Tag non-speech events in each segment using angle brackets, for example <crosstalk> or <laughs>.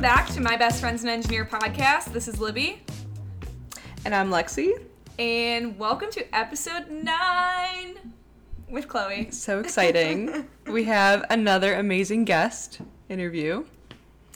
Welcome back to My Best Friends an Engineer podcast. This is Libby. And I'm Lexi. And welcome to episode nine with Chloe. So exciting. <laughs> we have another amazing guest interview.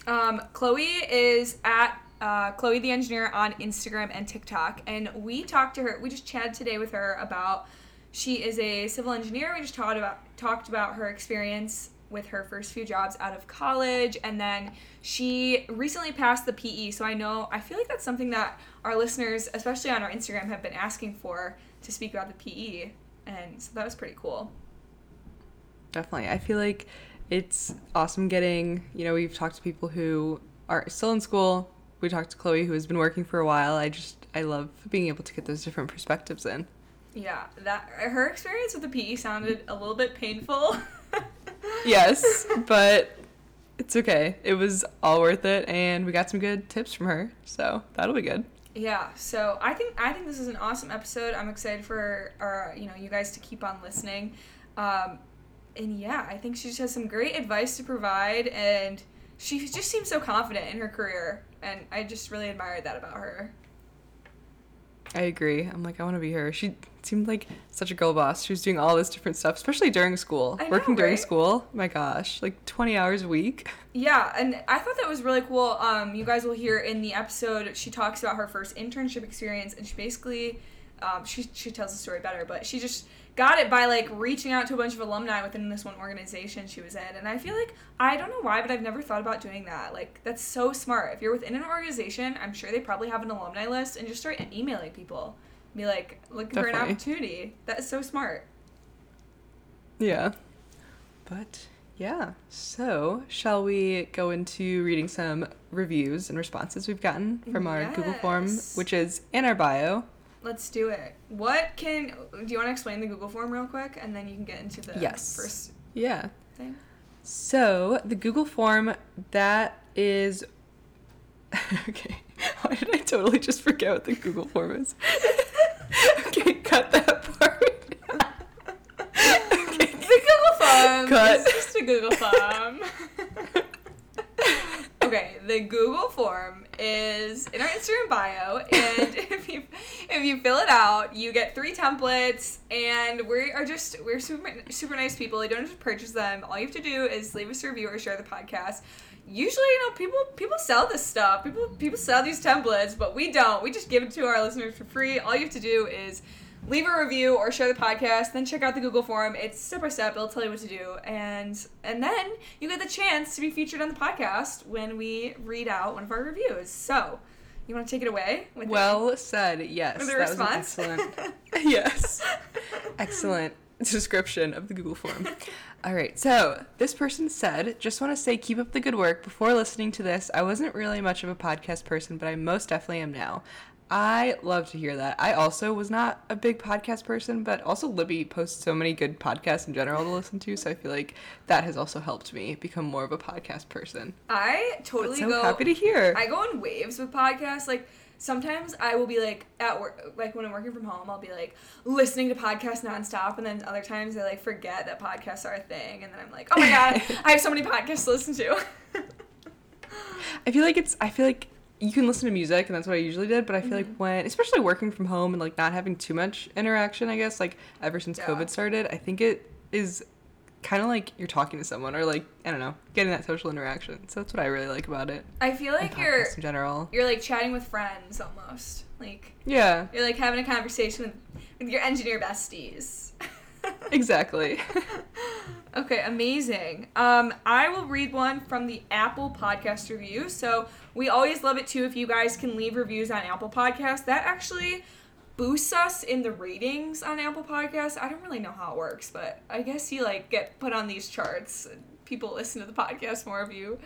Um, Chloe is at uh, Chloe the Engineer on Instagram and TikTok. And we talked to her, we just chatted today with her about she is a civil engineer. We just talked about talked about her experience with her first few jobs out of college and then she recently passed the PE. So I know I feel like that's something that our listeners, especially on our Instagram, have been asking for to speak about the PE. And so that was pretty cool. Definitely. I feel like it's awesome getting, you know, we've talked to people who are still in school. We talked to Chloe who has been working for a while. I just I love being able to get those different perspectives in. Yeah, that her experience with the PE sounded a little bit painful. <laughs> yes, but it's okay. It was all worth it, and we got some good tips from her, so that'll be good. Yeah, so I think I think this is an awesome episode. I'm excited for our you know you guys to keep on listening, um, and yeah, I think she just has some great advice to provide, and she just seems so confident in her career, and I just really admired that about her. I agree. I'm like, I want to be her. She seemed like such a girl boss. She was doing all this different stuff, especially during school. Know, Working during right? school, my gosh, like 20 hours a week. <laughs> Yeah, and I thought that was really cool. Um, you guys will hear in the episode she talks about her first internship experience, and she basically, um, she she tells the story better, but she just got it by like reaching out to a bunch of alumni within this one organization she was in, and I feel like I don't know why, but I've never thought about doing that. Like that's so smart. If you're within an organization, I'm sure they probably have an alumni list, and just start emailing people, be like looking for an opportunity. That's so smart. Yeah. But yeah, so shall we go into reading some reviews and responses we've gotten from our Google form, which is in our bio? Let's do it. What can do you want to explain the Google form real quick, and then you can get into the Yes. first Yeah. thing. So the Google form that is <laughs> okay. <laughs> Why did I totally just forget what the Google form is? <laughs> cut that <laughs> part. okay. The Google form Cut. is just a Google form. okay, the Google form is in our Instagram bio, and <laughs> if you if you fill it out, you get three templates, and we are just we're super super nice people. You don't have to purchase them. All you have to do is leave us a review or share the podcast. Usually, you know, people people sell this stuff. People people sell these templates, but we don't. We just give it to our listeners for free. All you have to do is leave a review or share the podcast then check out the google form it's step by step it'll tell you what to do and and then you get the chance to be featured on the podcast when we read out one of our reviews so you want to take it away with Well said. Yes. with a that was an response excellent. <laughs> yes. Excellent description of the Google form. All right. So, this person said, just want to say keep up the good work. Before listening to this, I wasn't really much of a podcast person, but I most definitely am now. I love to hear that. I also was not a big podcast person, but also Libby posts so many good podcasts in general to listen to, so I feel like that has also helped me become more of a podcast person. i totally so go happy to hear. I go in waves with podcasts. Like sometimes I will be like at work, like when I'm working from home, I'll be like listening to podcasts nonstop, and then other times I like forget that podcasts are a thing, and then I'm like, oh my god, <laughs> I have so many podcasts to listen to. <laughs> I feel like it's I feel like you can listen to music and that's what I usually did, but I feel Mm-hmm. like when especially working from home and like not having too much interaction, I guess, like ever since Yeah. COVID started, I think it is kind of like you're talking to someone or like I don't know, getting that social interaction. So that's what I really like about it. I feel like you're in general. you're like chatting with friends almost. Like Yeah, you're like having a conversation with, with your engineer besties. <laughs> exactly. <laughs> Okay, amazing. Um, I will read one from the Apple Podcast review. So we always love it too if you guys can leave reviews on Apple Podcasts. That actually boosts us in the ratings on Apple Podcasts. I don't really know how it works, but I guess you like get put on these charts. People listen to the podcast more if you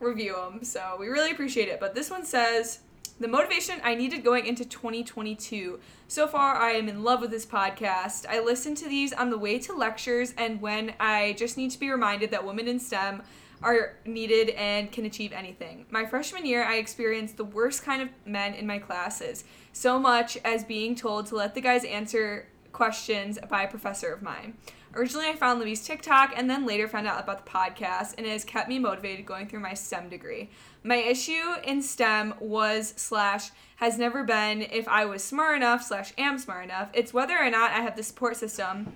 review them. So we really appreciate it. But this one says. The motivation I needed going into 2022. So far, I am in love with this podcast. I listen to these on the way to lectures and when I just need to be reminded that women in STEM are needed and can achieve anything. My freshman year, I experienced the worst kind of men in my classes, so much as being told to let the guys answer questions by a professor of mine. Originally, I found Libby's TikTok and then later found out about the podcast, and it has kept me motivated going through my STEM degree. My issue in STEM was slash has never been if I was smart enough slash am smart enough. It's whether or not I have the support system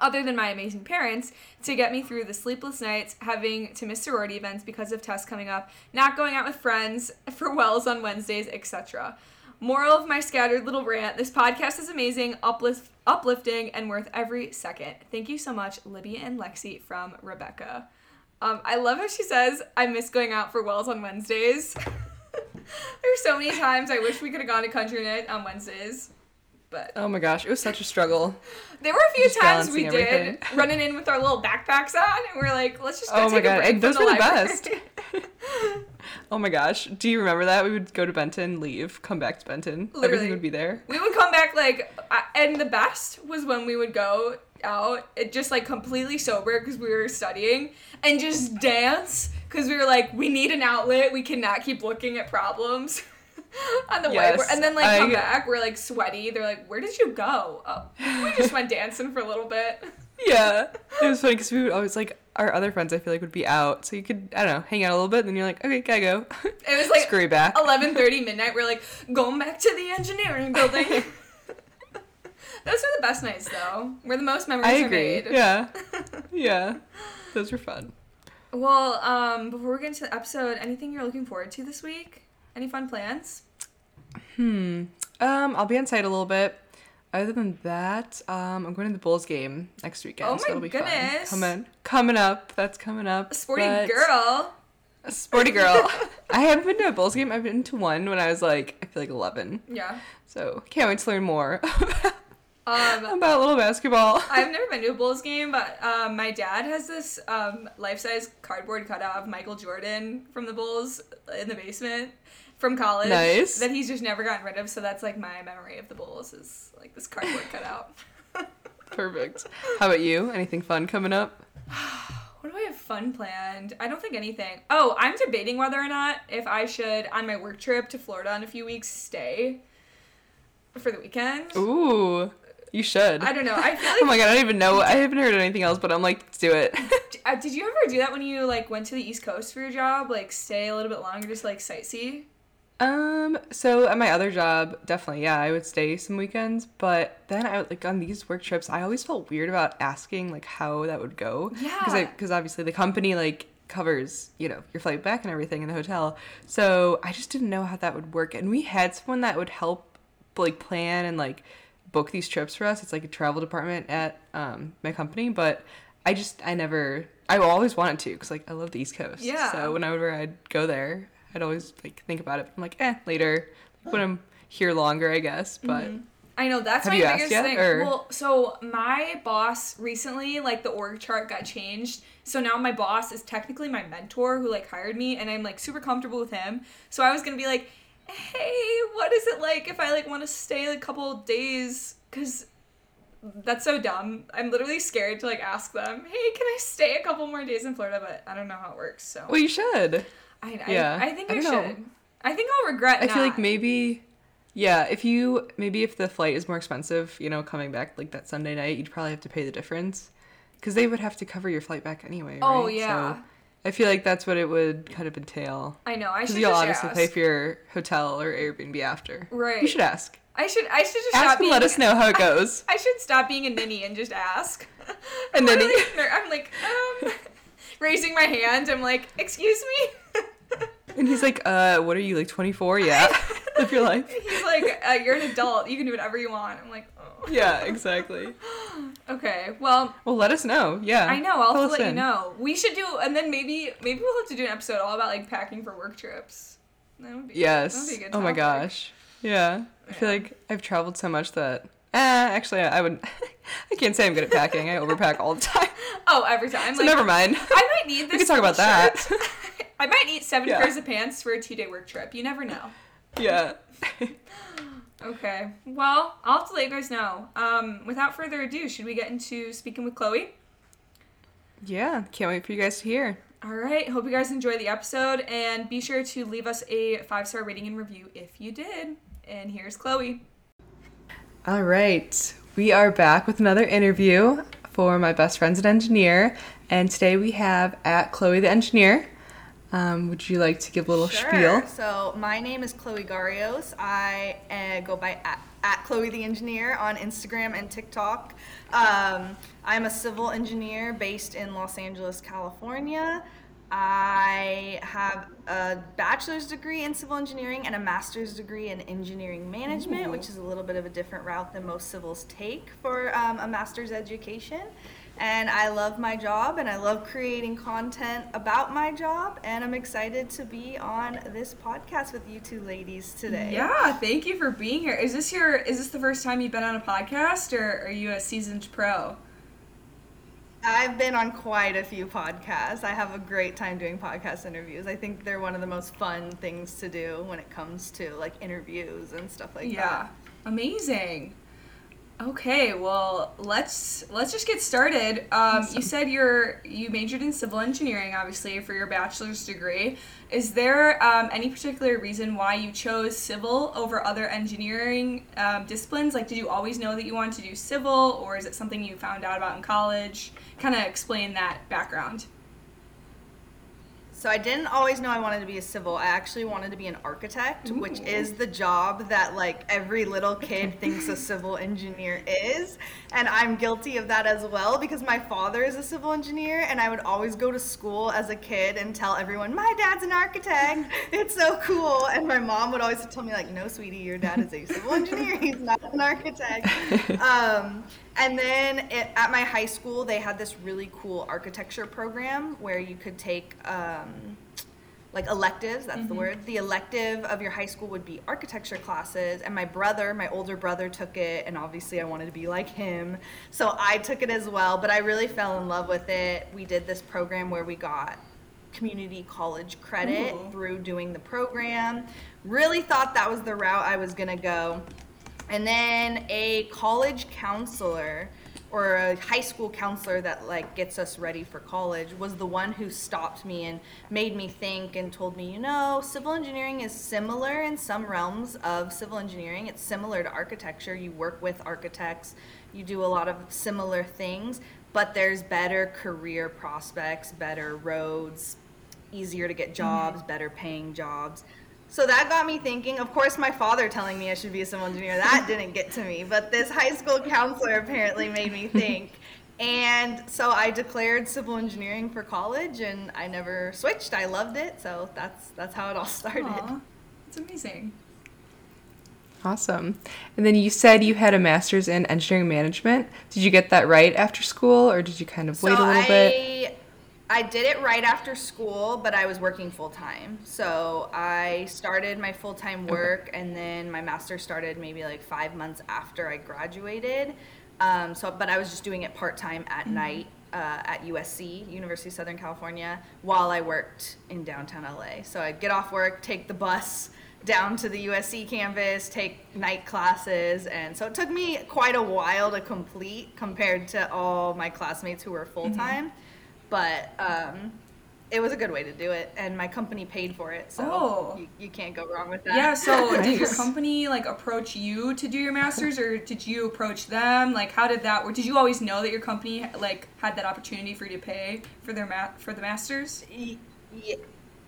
other than my amazing parents, to get me through the sleepless nights, having to miss sorority events because of tests coming up, not going out with friends <laughs> for Wells on Wednesdays, etc. Moral of my scattered little rant this podcast is amazing, uplift, uplifting, and worth every second. Thank you so much, Libby and Lexi from Rebecca. Um, I love how she says, I miss going out for Wells on Wednesdays. <laughs> There's so many times I wish we could have gone to country night on Wednesdays. But Oh my gosh, it was such a struggle. there were a few Just times we balancing did <laughs> running in with our little backpacks on, and we're like, let's just go Oh my take a God, break and those from were the best. <laughs> Oh my gosh, do you remember that? We would go to Benton, leave, come back to Benton. Literally. Everything would be there. we would come back like, and the best was when we would go out, it just like completely sober because we were studying, and just dance because we were like, we need an outlet. We cannot keep looking at problems. <laughs> On the Yes, whiteboard, and then like come I- back, we're like sweaty. They're like, "Where did you go?" Oh, we just went dancing for a little bit. <laughs> Yeah, it was funny because we would always like our other friends. I feel like would be out, so you could I don't know hang out a little bit. and Then you're like, okay, gotta go. It was like <laughs> scurry back. eleven thirty midnight. We're like going back to the engineering building. Those are the best nights, though. Where the most memories I are agree. made. Yeah, <laughs> yeah, those were fun. Well, um, before we get into the episode, anything you're looking forward to this week? Any fun plans? Hmm. Um, I'll be on site a little bit. Other than that, um, I'm going to the Bulls game next weekend. Oh so my it'll be fun. goodness. Coming, coming up. That's coming up. A sporty but- girl. A sporty girl. <laughs> I haven't been to a Bulls game. I've been to one when I was like, I feel like 11. Yeah. So can't wait to learn more <laughs> Um, <laughs> about little basketball. <laughs> I've never been to a Bulls game, but um, my dad has this um, life-size cardboard cutout of Michael Jordan from the Bulls in the basement from college. Nice. That he's just never gotten rid of. So that's like my memory of the Bulls is like this cardboard <laughs> cutout. Perfect. How about you? Anything fun coming up? <sighs> What do I have fun planned? I don't think anything. Oh, I'm debating whether or not if I should, on my work trip to Florida in a few weeks, stay for the weekend. Ooh, you should. I don't know. I feel <laughs> Oh like. my god, I don't even know. I haven't heard anything else, but I'm like, let's do it. <laughs> Uh, did you ever do that when you like went to the East Coast for your job? Like stay a little bit longer, just like sightsee? Um, so at my other job, definitely, yeah, I would stay some weekends, but then I would like on these work trips, I always felt weird about asking like how that would go. Because Yeah. because obviously the company like covers you know your flight back and everything in the hotel, so I just didn't know how that would work. And we had someone that would help like plan and like book these trips for us. It's like a travel department at um my company, but I just I never I always wanted to because like I love the East Coast. Yeah. So whenever I'd go there, I'd always like think about it. I'm like, eh, later when I'm here longer, I guess. But Mm-hmm. I know that's Have my biggest yet, thing. or- Well, so my boss recently, like the org chart got changed. So now my boss is technically my mentor who like hired me and I'm like super comfortable with him. So I was gonna be like, hey, what is it like if I like want to stay a couple days? Cause that's so dumb. I'm literally scared to like ask them, hey, can I stay a couple more days in Florida? But I don't know how it works. So well, you should. I, I, yeah. I think I, I should. know. I think I'll regret. I feel like maybe, yeah, if you maybe if the flight is more expensive, you know, coming back like that Sunday night, you'd probably have to pay the difference because they would have to cover your flight back anyway. Oh yeah. So I feel like that's what it would kind of entail. I know. I should you'll obviously ask. pay for your hotel or Airbnb after. Right. You should ask. I should. I should just stop Ask and let us know how it <laughs> goes. I should stop being a ninny and just ask. <laughs> A ninny? <laughs> I'm like, um, raising my hand. I'm like, excuse me. And he's like, uh, what are you, like 24? Yeah. Live your life. He's like, uh, you're an adult. You can do whatever you want. I'm like. Yeah, exactly. <gasps> Okay. Well, Well, let us know. Yeah. I know. I'll let you in. know. We should do, and then maybe maybe we'll have to do an episode all about like packing for work trips. That would be. That would be Yes. Oh my gosh. Yeah. I feel like I've traveled so much that. Eh, actually, I would. <laughs> I can't say I'm good at packing. I overpack all the time. <laughs> Oh, every time. So like, never mind. I might need this. We can talk about that. <laughs> I might need seven Yeah. pairs of pants for a two day work trip. You never know. yeah. Okay. Well, I'll have to let you guys know. Um, without further ado, should we get into speaking with Chloe? yeah. Can't wait for you guys to hear. All right. Hope you guys enjoy the episode, and be sure to leave us a five star rating and review if you did. And here's Chloe. All right. We are back with another interview for My Best Friend's an Engineer. And today we have at Chloe the Engineer. Um, would you like to give a little sure. spiel? So, my name is Chloe Gharios. I uh, go by at, at, Chloe the Engineer on Instagram and TikTok. Um, I'm a civil engineer based in Los Angeles, California. I have a bachelor's degree in civil engineering and a master's degree in engineering management, Ooh. which is a little bit of a different route than most civils take for um, a master's education. And I love my job and I love creating content about my job. And I'm excited to be on this podcast with you two ladies today. Yeah, thank you for being here. Is this your is this the first time you've been on a podcast or are you a seasoned pro? I've been on quite a few podcasts. I have a great time doing podcast interviews. I think they're one of the most fun things to do when it comes to like interviews and stuff like yeah. that. Yeah. Amazing. Okay, well, let's let's just get started. Um, awesome. You said you're you majored in civil engineering, obviously, for your bachelor's degree. Is there um, any particular reason why you chose civil over other engineering um, disciplines? Like, did you always know that you wanted to do civil, or is it something you found out about in college? Kind of explain that background. So I didn't always know I wanted to be a civil. I actually wanted to be an architect, Ooh. which is the job that like every little kid thinks a civil engineer is. And I'm guilty of that as well because my father is a civil engineer and I would always go to school as a kid and tell everyone, "My dad's an architect. It's so cool." And my mom would always tell me like, "No, sweetie, your dad is a civil engineer. He's not an architect." <laughs> Um, and then it, at my high school, they had this really cool architecture program where you could take um, like electives, that's mm-hmm. the word. The elective of your high school would be architecture classes. And my brother, my older brother, took it. And obviously, I wanted to be like him. So I took it as well. But I really fell in love with it. We did this program where we got community college credit Ooh. through doing the program. Really thought that was the route I was going to go. And then a college counselor or a high school counselor that like gets us ready for college was the one who stopped me and made me think and told me, you know, civil engineering is similar in some realms of civil engineering. It's similar to architecture. You work with architects, you do a lot of similar things, but there's better career prospects, better roads, easier to get jobs, mm-hmm. better paying jobs. So that got me thinking. Of course, my father telling me I should be a civil engineer, that <laughs> didn't get to me. But this high school counselor apparently made me think. And so I declared civil engineering for college and I never switched. I loved it. So that's that's how it all started. Aww, it's amazing. Awesome. And then you said you had a master's in engineering management. Did you get that right after school or did you kind of wait so a little I, bit? I did it right after school, but I was working full time. So I started my full time work, okay. and then my master started maybe like five months after I graduated. Um, so, but I was just doing it part time at mm-hmm. night uh, at USC, University of Southern California, while I worked in downtown LA. So I'd get off work, take the bus down to the USC campus, take night classes, and so it took me quite a while to complete compared to all my classmates who were full time. Mm-hmm but um, it was a good way to do it and my company paid for it so oh. you, you can't go wrong with that yeah so nice. <laughs> did your company like approach you to do your masters or did you approach them like how did that work did you always know that your company like had that opportunity for you to pay for their mat for the masters yeah.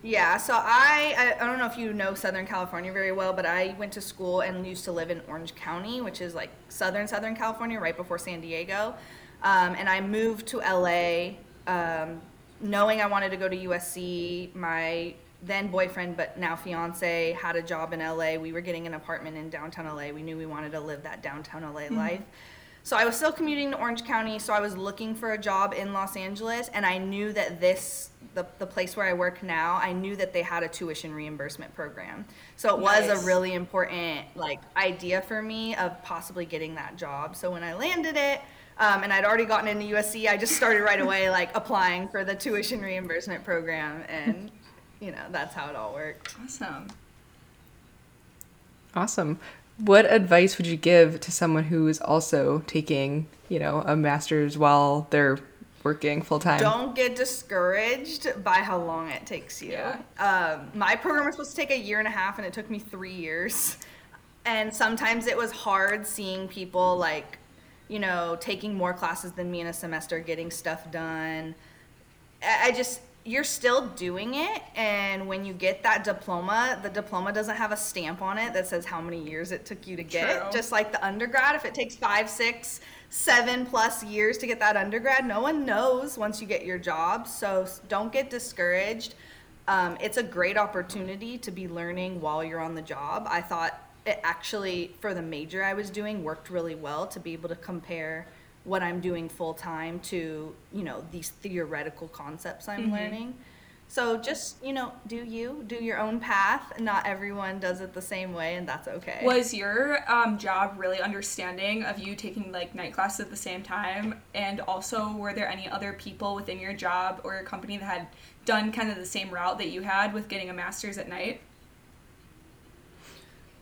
Yeah, so I, I, I don't know if you know Southern California very well, but I went to school and used to live in Orange County, which is like southern Southern California, right before San Diego. Um, and I moved to LA um, knowing I wanted to go to USC, my then boyfriend, but now fiance, had a job in LA. We were getting an apartment in downtown LA. We knew we wanted to live that downtown LA mm-hmm. life. So I was still commuting to Orange County, so I was looking for a job in Los Angeles, and I knew that this, the, the place where I work now, I knew that they had a tuition reimbursement program. So it nice. was a really important like idea for me of possibly getting that job. So when I landed it, um, and I'd already gotten into USC. I just started right away, like applying for the tuition reimbursement program, and you know that's how it all worked. Awesome. Awesome. What advice would you give to someone who is also taking, you know, a master's while they're working full time? Don't get discouraged by how long it takes you. Yeah. Um, my program was supposed to take a year and a half, and it took me three years. And sometimes it was hard seeing people like you know, taking more classes than me in a semester, getting stuff done. I just you're still doing it and when you get that diploma the diploma doesn't have a stamp on it that says how many years it took you to get True. just like the undergrad if it takes five six seven plus years to get that undergrad no one knows once you get your job so don't get discouraged um, it's a great opportunity to be learning while you're on the job i thought it actually for the major i was doing worked really well to be able to compare what I'm doing full time to, you know, these theoretical concepts I'm learning. So just, you know, do you, do your own path. Not everyone does it the same way, and that's okay. Was your um, job really understanding of you taking like night classes at the same time? And also, were there any other people within your job or your company that had done kind of the same route that you had with getting a master's at night?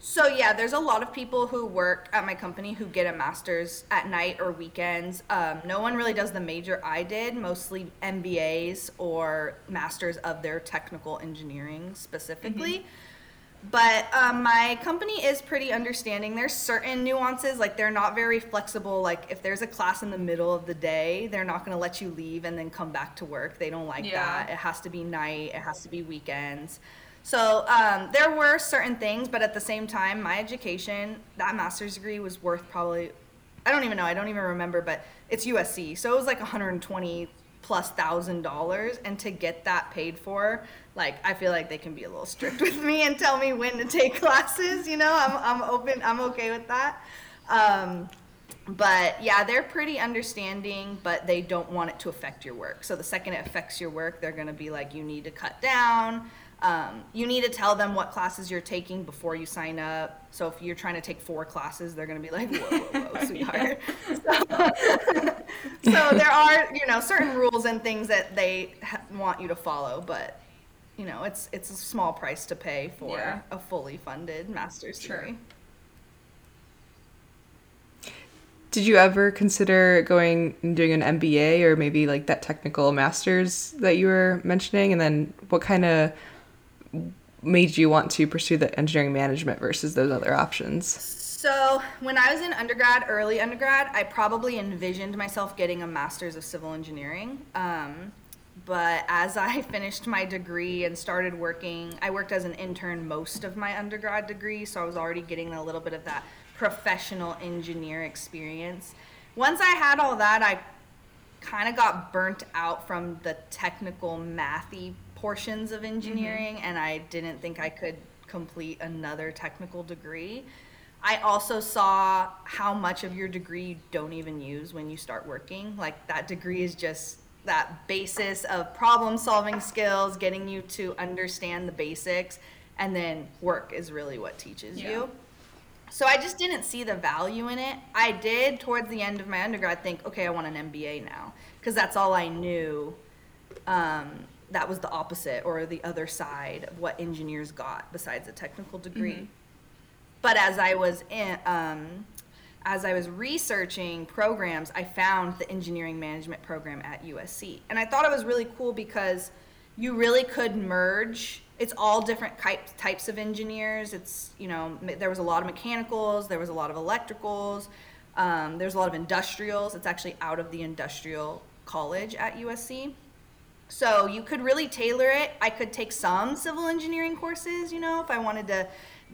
So yeah, there's a lot of people who work at my company who get a master's at night or weekends. Um, no one really does the major I did, mostly MBAs or masters of their technical engineering specifically. But um, my company is pretty understanding. There's certain nuances, like they're not very flexible. Like if there's a class in the middle of the day, they're not going to let you leave and then come back to work. They don't like Yeah. that. It has to be night. It has to be weekends. So um, there were certain things, but at the same time, my education, that master's degree was worth probably, I don't even know, I don't even remember, but it's USC. So it was like 120 plus thousand dollars. And to get that paid for, like, I feel like they can be a little strict <laughs> with me and tell me when to take classes. You know, I'm, I'm open, I'm okay with that. Um, but yeah, they're pretty understanding, but they don't want it to affect your work. So the second it affects your work, they're going to be like, you need to cut down. Um, you need to tell them what classes you're taking before you sign up. So if you're trying to take four classes, they're going to be like, whoa, whoa, whoa, <laughs> sweetheart. so, <laughs> so there are, you know, certain rules and things that they ha- want you to follow, but you know, it's it's a small price to pay for Yeah. a fully funded master's Sure. degree. Did you ever consider going and doing an MBA or maybe like that technical master's that you were mentioning? And then what kind of made you want to pursue the engineering management versus those other options? So, when I was in undergrad, early undergrad, I probably envisioned myself getting a master's of civil engineering. Um, but as I <laughs> finished my degree and started working, I worked as an intern most of my undergrad degree, so I was already getting a little bit of that professional engineer experience. Once I had all that, I kind of got burnt out from the technical mathy portions of engineering and I didn't think I could complete another technical degree. I also saw how much of your degree you don't even use when you start working. Like that degree is just that basis of problem solving skills, getting you to understand the basics, and then work is really what teaches Yeah. you. So I just didn't see the value in it. I did towards the end of my undergrad think, okay, I want an MBA now because that's all I knew. Um, that was the opposite or the other side of what engineers got besides a technical degree. But as I was in, um, as I was researching programs, I found the engineering management program at USC, and I thought it was really cool because you really could merge. It's all different types types of engineers. It's you know there was a lot of mechanicals, there was a lot of electricals, um, there's a lot of industrials. It's actually out of the industrial college at USC. So you could really tailor it. I could take some civil engineering courses, you know, if I wanted to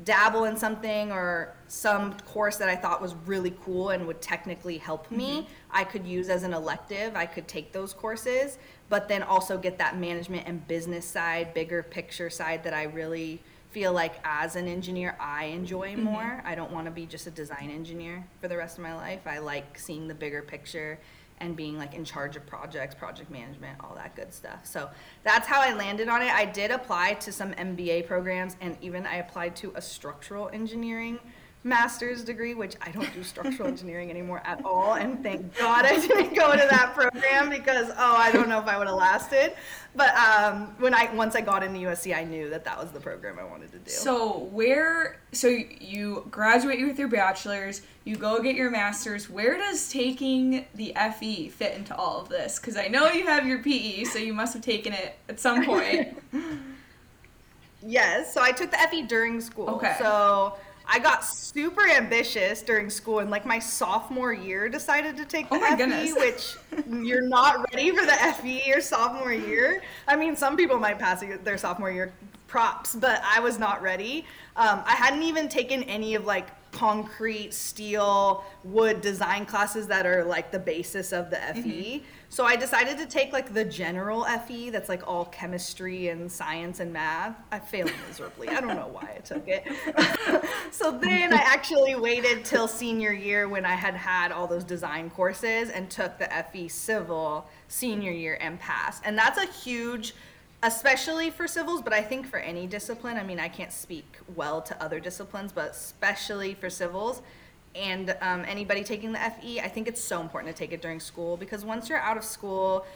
dabble in something or some course that I thought was really cool and would technically help me, mm-hmm. I could use as an elective. I could take those courses, but then also get that management and business side, bigger picture side that I really feel like as an engineer I enjoy mm-hmm. more. I don't want to be just a design engineer for the rest of my life. I like seeing the bigger picture and being like in charge of projects, project management, all that good stuff. So that's how I landed on it. I did apply to some MBA programs and even I applied to a structural engineering master's degree, which I don't do structural engineering anymore at all. And thank God I didn't go to that program because oh, I don't know if I would have lasted. But um, when I once I got into USC, I knew that that was the program I wanted to do. So where? So you graduate with your bachelor's, you go get your master's. Where does taking the FE fit into all of this? Because I know you have your PE, so you must have taken it at some point. <laughs> Yes, so I took the FE during school. Okay. So I got super ambitious during school and like my sophomore year decided to take the Oh FE, goodness. which <laughs> you're not ready for the FE your sophomore year. I mean, some people might pass their sophomore year props, but I was not ready. Um, I hadn't even taken any of like concrete, steel, wood design classes that are like the basis of the FE. Mm-hmm. So I decided to take like the general FE that's like all chemistry and science and math. I failed miserably. I don't know why I took it. <laughs> so then I actually waited till senior year when I had had all those design courses and took the FE civil senior year and passed. And that's a huge especially for civils, but I think for any discipline, I mean, I can't speak well to other disciplines, but especially for civils and um, anybody taking the FE, I think it's so important to take it during school because once you're out of school,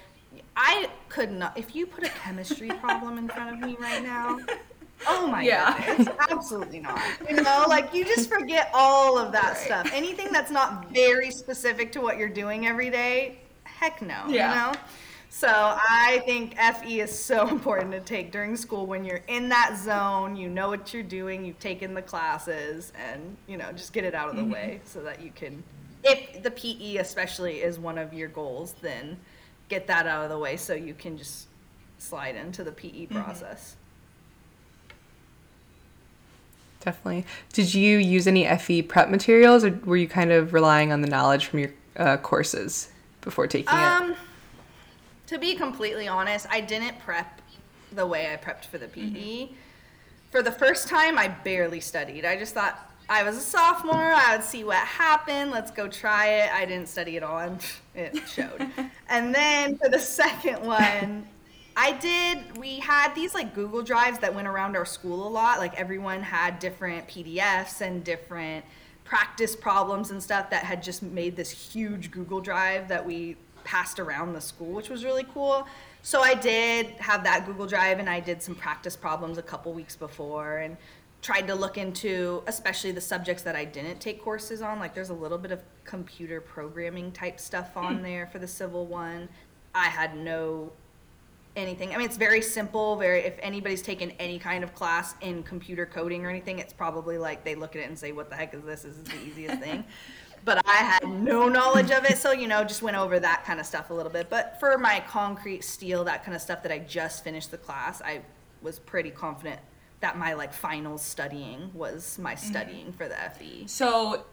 I could not, if you put a chemistry <laughs> problem in front of me right now, <laughs> oh my Yeah. goodness, absolutely not. You know, like you just forget all of that Right. stuff. Anything that's not very specific to what you're doing every day, heck no, Yeah. you know? So I think FE is so <laughs> important to take during school when you're in that zone, you know what you're doing, you've taken the classes, and you know just get it out of the mm-hmm. way so that you can. If the PE especially is one of your goals, then get that out of the way so you can just slide into the PE mm-hmm. process. Definitely. Did you use any FE prep materials, or were you kind of relying on the knowledge from your uh, courses before taking it? Um, To be completely honest, I didn't prep the way I prepped for the mm-hmm. PE. For the first time, I barely studied. I just thought I was a sophomore. I would see what happened. Let's go try it. I didn't study at all, and <laughs> it showed. <laughs> and then for the second one, I did. We had these like Google Drives that went around our school a lot. Like everyone had different PDFs and different practice problems and stuff that had just made this huge Google Drive that we passed around the school, which was really cool. So I did have that Google Drive and I did some practice problems a couple weeks before and tried to look into especially the subjects that I didn't take courses on. Like there's a little bit of computer programming type stuff on hmm. there for the civil one. I had no anything. I mean, it's very simple. Very, if anybody's taken any kind of class in computer coding or anything, it's probably like they look at it and say, "What the heck is this? This is the easiest thing." <laughs> But I had no knowledge of it, so you know, just went over that kind of stuff a little bit. But for my concrete steel, that kind of stuff that I just finished the class, I was pretty confident that my like finals studying was my studying for the. FE. So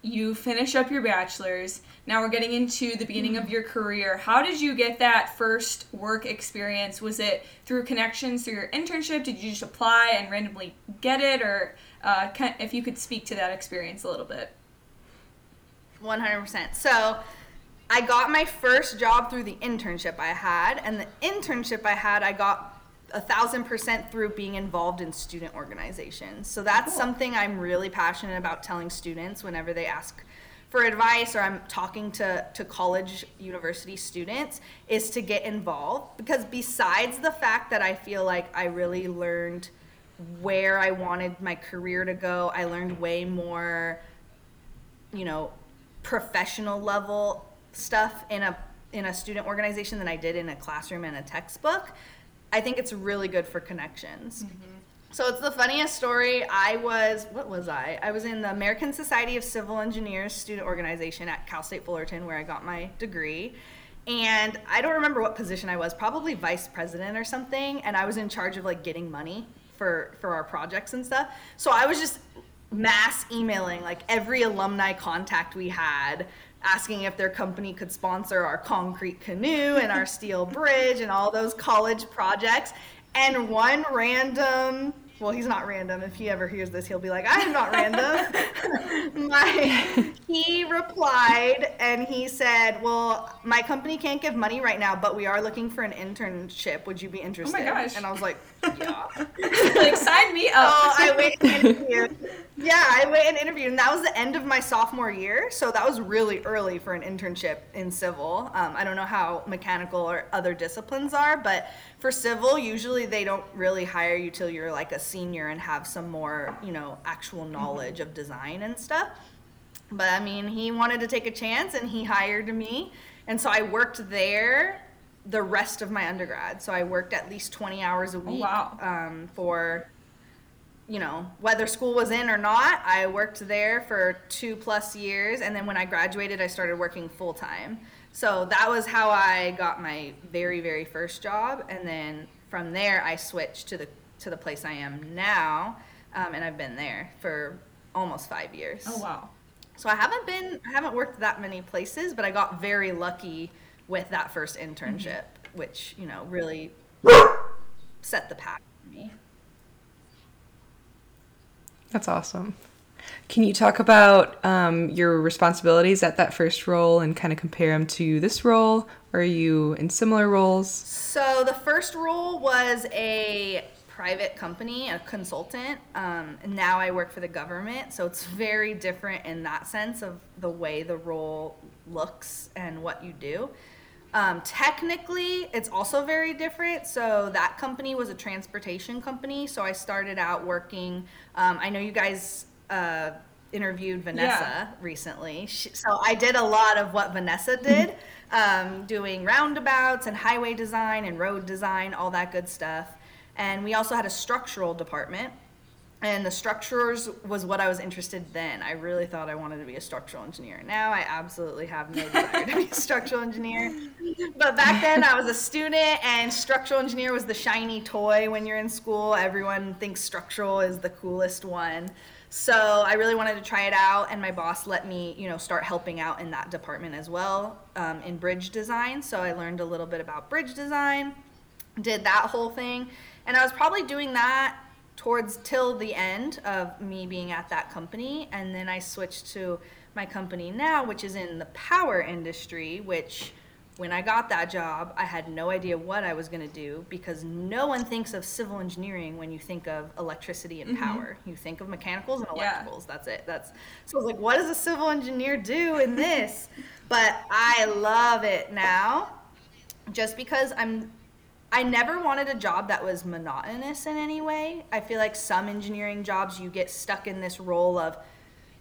you finish up your bachelor's. Now we're getting into the beginning of your career. How did you get that first work experience? Was it through connections through your internship? Did you just apply and randomly get it, or uh, kind if you could speak to that experience a little bit? 100%. So I got my first job through the internship I had, and the internship I had, I got a thousand percent through being involved in student organizations. So that's Cool. something I'm really passionate about telling students whenever they ask for advice or I'm talking to, to college university students is to get involved because besides the fact that I feel like I really learned where I wanted my career to go, I learned way more you know professional level stuff in a in a student organization than I did in a classroom and a textbook. I think it's really good for connections. Mm-hmm. So it's the funniest story. I was what was I? I was in the American Society of Civil Engineers student organization at Cal State Fullerton where I got my degree. And I don't remember what position I was, probably vice president or something, and I was in charge of like getting money for for our projects and stuff. So I was just mass emailing like every alumni contact we had asking if their company could sponsor our concrete canoe and our steel <laughs> bridge and all those college projects and one random well he's not random if he ever hears this he'll be like i am not random <laughs> my he replied and he said well my company can't give money right now but we are looking for an internship would you be oh interested gosh. and i was like <laughs> yeah like sign me up. Oh, I interviewed. Yeah, I went and interviewed, and that was the end of my sophomore year. So that was really early for an internship in civil. Um, I don't know how mechanical or other disciplines are, but for civil, usually they don't really hire you till you're like a senior and have some more, you know, actual knowledge of design and stuff. But I mean, he wanted to take a chance, and he hired me, and so I worked there the rest of my undergrad. So I worked at least 20 hours a week wow. um, for you know, whether school was in or not, I worked there for two plus years. And then when I graduated, I started working full time. So that was how I got my very, very first job. And then from there, I switched to the to the place I am now, um, and I've been there for almost five years. Oh wow. So I haven't been, I haven't worked that many places, but I got very lucky with that first internship, which you know really set the path for me. That's awesome. Can you talk about um, your responsibilities at that first role and kind of compare them to this role? Or Are you in similar roles? So the first role was a private company, a consultant. Um, and now I work for the government, so it's very different in that sense of the way the role looks and what you do. Um, technically, it's also very different. So that company was a transportation company. So I started out working. Um, I know you guys uh, interviewed Vanessa Yeah. recently. She, so I did a lot of what Vanessa <laughs> did, um, doing roundabouts and highway design and road design, all that good stuff. And we also had a structural department. And the structures was what I was interested then. I really thought I wanted to be a structural engineer. Now I absolutely have no <laughs> desire to be a structural engineer. But back then I was a student and structural engineer was the shiny toy when you're in school. Everyone thinks structural is the coolest one. So I really wanted to try it out and my boss let me, you know, start helping out in that department as well um, in bridge design. So I learned a little bit about bridge design did that whole thing and i was probably doing that towards till the end of me being at that company and then i switched to my company now which is in the power industry which when i got that job i had no idea what i was going to do because no one thinks of civil engineering when you think of electricity and mm-hmm. power. You think of mechanicals and Yeah. electricals. That's it. That's so i was like what does a civil engineer do in <laughs> this? But i love it now just because I'm I never wanted a job that was monotonous in any way. I feel like some engineering jobs you get stuck in this role of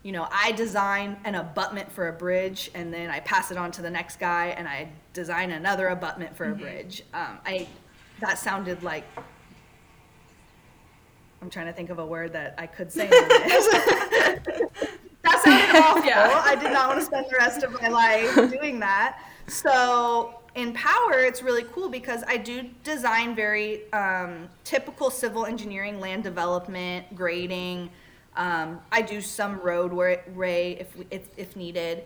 you know, I design an abutment for a bridge and then I pass it on to the next guy and I design another abutment for a bridge. Um, I that sounded like I'm trying to think of a word that I could say <laughs> <laughs> that sounded awful. Yeah. I did not want to spend the rest of my life doing that. So in Power, it's really cool because I do design very um, typical civil engineering, land development, grading. Um, I do some roadway if, we- if if needed.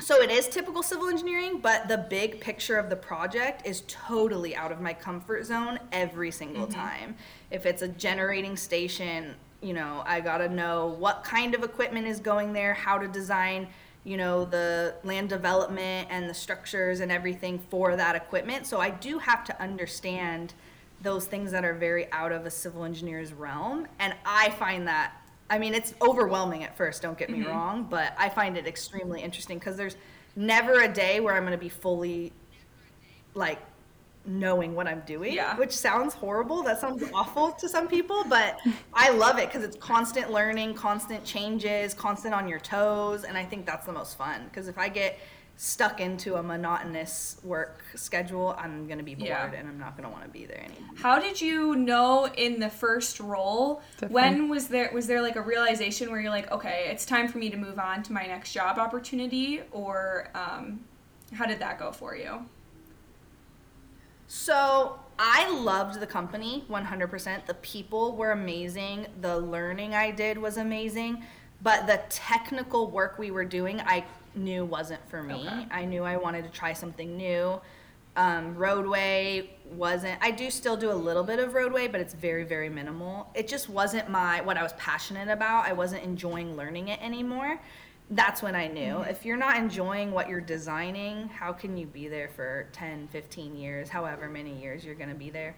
So it is typical civil engineering, but the big picture of the project is totally out of my comfort zone every single time. If it's a generating station, you know, I got to know what kind of equipment is going there, how to design, you know, the land development and the structures and everything for that equipment. So I do have to understand those things that are very out of a civil engineer's realm. And I find that, I mean, it's overwhelming at first, don't get me mm-hmm. wrong, but I find it extremely interesting because there's never a day where I'm going to be fully like knowing what I'm doing, Yeah. which sounds horrible. That sounds awful to some people, but I love it because it's constant learning, constant changes, constant on your toes. And I think that's the most fun because if I get stuck into a monotonous work schedule, I'm going to be bored Yeah. and I'm not going to want to be there anymore. How did you know in the first role? Definitely. When was there was there like a realization where you're like, okay, it's time for me to move on to my next job opportunity, or um, how did that go for you? So I loved the company 100%. The people were amazing. The learning I did was amazing. But the technical work we were doing, I knew wasn't for me. Okay. I knew I wanted to try something new. Um, roadway wasn't. I do still do a little bit of roadway, but it's very, very minimal. It just wasn't my what I was passionate about. I wasn't enjoying learning it anymore. That's when I knew. If you're not enjoying what you're designing, how can you be there for 10, 15 years, however many years you're going to be there?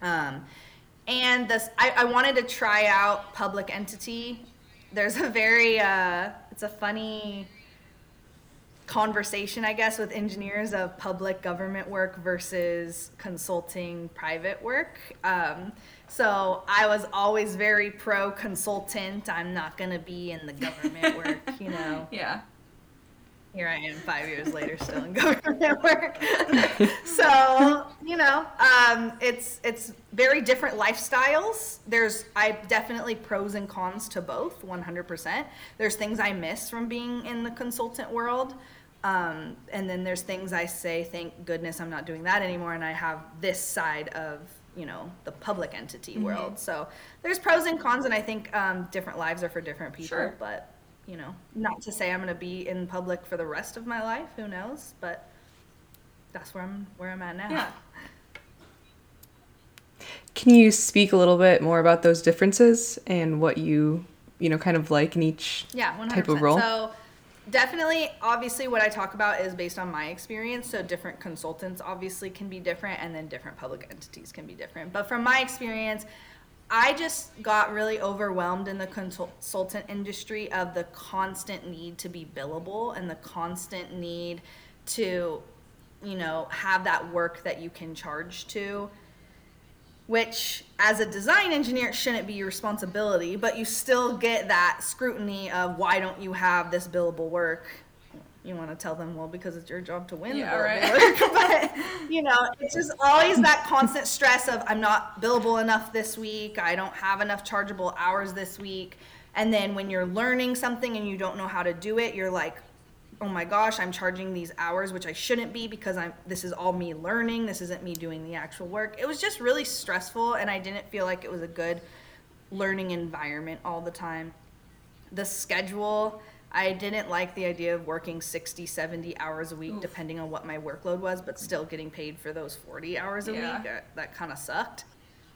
Um, and this, I, I wanted to try out public entity. There's a very, uh, it's a funny conversation, I guess, with engineers of public government work versus consulting private work. Um, so I was always very pro consultant. I'm not going to be in the government <laughs> work, you know. Yeah. here I am five years later still in <laughs> government work. <laughs> so, you know, um, it's it's very different lifestyles. There's I definitely pros and cons to both, 100%. There's things I miss from being in the consultant world. Um, and then there's things I say, thank goodness I'm not doing that anymore, and I have this side of you know the public entity mm-hmm. world. So there's pros and cons, and I think um, different lives are for different people. Sure. But you know, not to say I'm going to be in public for the rest of my life. Who knows? But that's where I'm where I'm at now. Yeah. Can you speak a little bit more about those differences and what you you know kind of like in each yeah, 100%. type of role? So definitely obviously what i talk about is based on my experience so different consultants obviously can be different and then different public entities can be different. But from my experience I just got really overwhelmed in the consultant industry of the constant need to be billable and the constant need to, you know, have that work that you can charge to, which as a design engineer shouldn't be your responsibility, but you still get that scrutiny of why don't you have this billable work you want to tell them, well, because it's your job to win. Yeah, right. <laughs> but you know, it's just always that constant stress of I'm not billable enough this week. I don't have enough chargeable hours this week. And then when you're learning something and you don't know how to do it, you're like, oh my gosh, I'm charging these hours, which I shouldn't be because I'm. This is all me learning. This isn't me doing the actual work. It was just really stressful, and I didn't feel like it was a good learning environment all the time. The schedule I didn't like the idea of working 60, 70 hours a week, Oof. depending on what my workload was, but still getting paid for those 40 hours a yeah. week. That, that kind of sucked.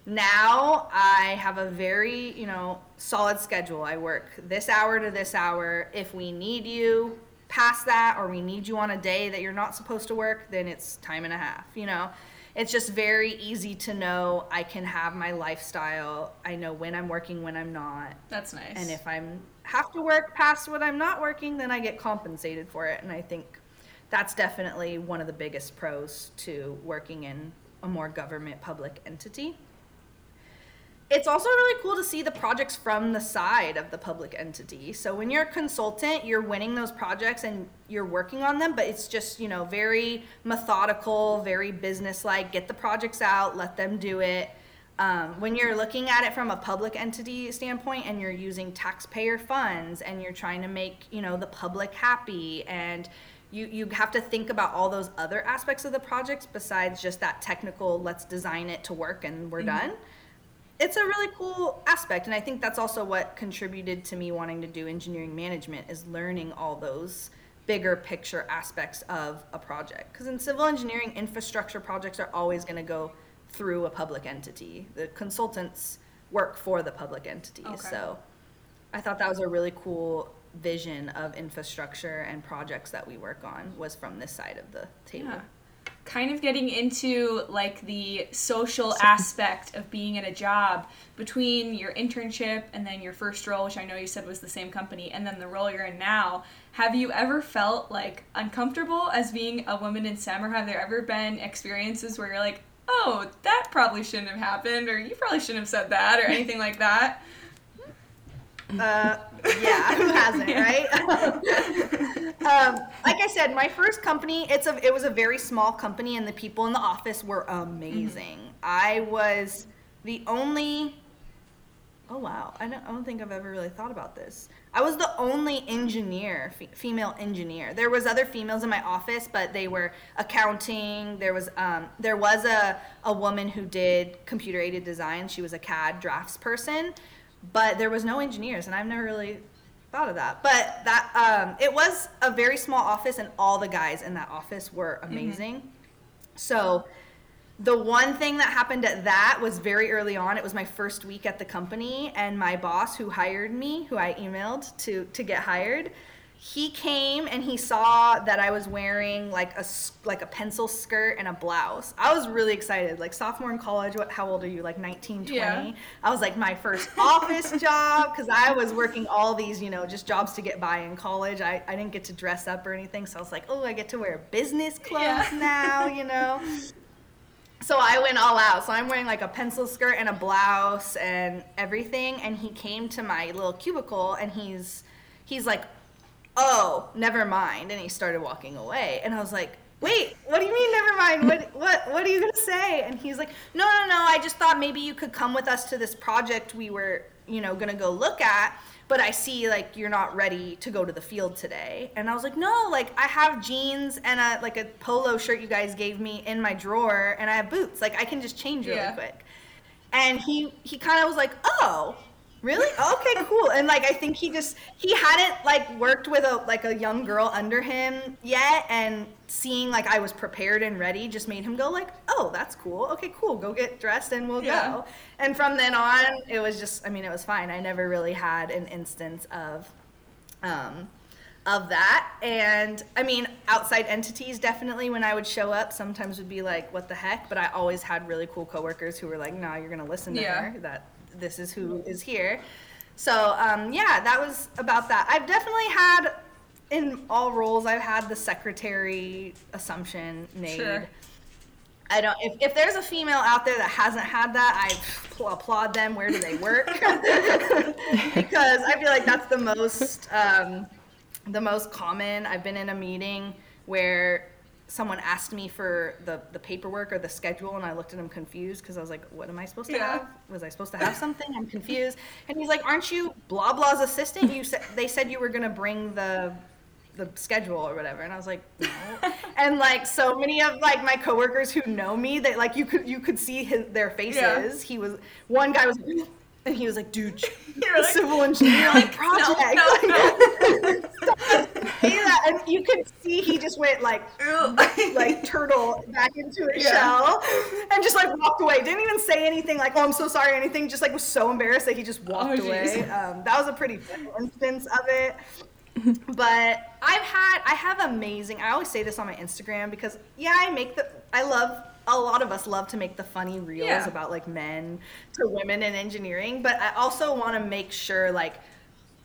Now I have a very, you know, solid schedule. I work this hour to this hour. If we need you past that or we need you on a day that you're not supposed to work, then it's time and a half, you know it's just very easy to know I can have my lifestyle. I know when I'm working, when I'm not. That's nice. And if I'm have to work past what I'm not working, then I get compensated for it. And I think that's definitely one of the biggest pros to working in a more government public entity it's also really cool to see the projects from the side of the public entity. So when you're a consultant, you're winning those projects and you're working on them, but it's just, you know, very methodical, very business-like. Get the projects out, let them do it. Um, when you're looking at it from a public entity standpoint and you're using taxpayer funds and you're trying to make, you know, the public happy and you, you have to think about all those other aspects of the projects besides just that technical let's design it to work and we're mm-hmm. done it's a really cool aspect and i think that's also what contributed to me wanting to do engineering management is learning all those bigger picture aspects of a project. Because in civil engineering infrastructure projects are always going to go through a public entity. The consultants work for the public entity. Okay. so i thought that was a really cool vision of infrastructure and projects that we work on was from this side of the table. Yeah kind of getting into like the social aspect of being at a job between your internship and then your first role which i know you said was the same company and then the role you're in now. Have you ever felt like uncomfortable as being a woman in STEM or have there ever been experiences where you're like oh that probably shouldn't have happened or you probably shouldn't have said that or anything like that uh, yeah, who hasn't, right? <laughs> um, like I said, my first company, it's a, it was a very small company, and the people in the office were amazing. Mm-hmm. I was the only. Oh wow, I don't, I don't think I've ever really thought about this. I was the only engineer, f- female engineer. There was other females in my office, but they were accounting. There was um, there was a, a woman who did computer aided design. She was a CAD drafts person but there was no engineers, and I've never really thought of that. But that um, it was a very small office, and all the guys in that office were mm-hmm. amazing. Mm-hmm. So the one thing that happened at that was very early on. It was my first week at the company, and my boss, who hired me, who I emailed to to get hired, he came and he saw that I was wearing like a like a pencil skirt and a blouse. I was really excited. Like sophomore in college, what how old are you? Like 19, 20? Yeah. I was like my first office <laughs> job cuz I was working all these, you know, just jobs to get by in college. I I didn't get to dress up or anything, so I was like, "Oh, I get to wear business clothes yeah. now, you know." so I went all out. So I'm wearing like a pencil skirt and a blouse and everything and he came to my little cubicle and he's he's like oh, never mind. And he started walking away. And I was like, wait, what do you mean never mind? What, what, what are you going to say? And he's like, no, no, no. I just thought maybe you could come with us to this project we were, you know, going to go look at. But I see like you're not ready to go to the field today. And I was like, no, like I have jeans and a like a polo shirt you guys gave me in my drawer and I have boots. Like I can just change really Yeah. quick. And he he kind of was like, "Oh, really? <laughs> Okay, cool." And like I think he just he hadn't like worked with a like a young girl under him yet and seeing like I was prepared and ready just made him go like, "Oh, that's cool. Okay, cool. Go get dressed and we'll Yeah. go." And from then on, it was just I mean, it was fine. I never really had an instance of um of that and i mean outside entities definitely when i would show up sometimes would be like what the heck but i always had really cool coworkers who were like no you're gonna listen to Yeah. her that this is who is here so um, yeah that was about that i've definitely had in all roles i've had the secretary assumption made Sure. I don't. If, if there's a female out there that hasn't had that, I pl- applaud them. Where do they work? <laughs> because I feel like that's the most um, the most common. I've been in a meeting where someone asked me for the, the paperwork or the schedule and I looked at him confused because I was like, what am I supposed to Yeah. have? Was I supposed to have something? I'm confused. And he's like, aren't you blah blah's assistant? You said they said you were gonna bring the the schedule or whatever and i was like no <laughs> and like so many of like my coworkers who know me they like you could you could see his, their faces Yeah. he was one guy was and he was like dude <laughs> <laughs> You're like, civil engineer like project no, <laughs> no. Say that, and you could see he just went like like turtle back into his Yeah. shell and just like walked away didn't even say anything like oh i'm so sorry or anything just like was so embarrassed that he just walked Oh, away um, that was a pretty instance of it but I've had I have amazing. I always say this on my Instagram because yeah, I make the I love a lot of us love to make the funny reels Yeah. about like men to women in engineering, but I also want to make sure like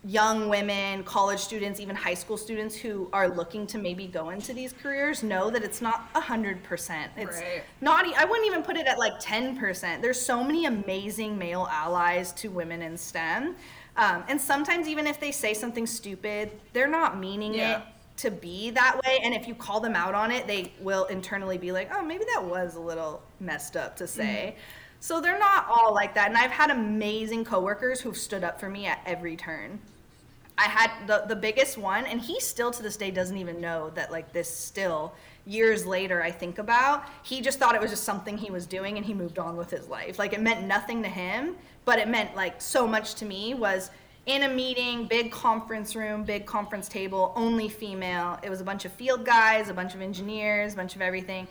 young women, college students, even high school students who are looking to maybe go into these careers know that it's not a hundred percent. It's Right. not. I wouldn't even put it at like ten percent. There's so many amazing male allies to women in STEM, um, and sometimes even if they say something stupid, they're not meaning Yeah. it to be that way. And if you call them out on it, they will internally be like, "Oh, maybe that was a little messed up to say." Mm-hmm. So they're not all like that. And I've had amazing coworkers who've stood up for me at every turn. I had the the biggest one, and he still to this day doesn't even know that like this still years later I think about. He just thought it was just something he was doing, and he moved on with his life. Like it meant nothing to him, but it meant like so much to me. Was in a meeting, big conference room, big conference table, only female. It was a bunch of field guys, a bunch of engineers, a bunch of everything.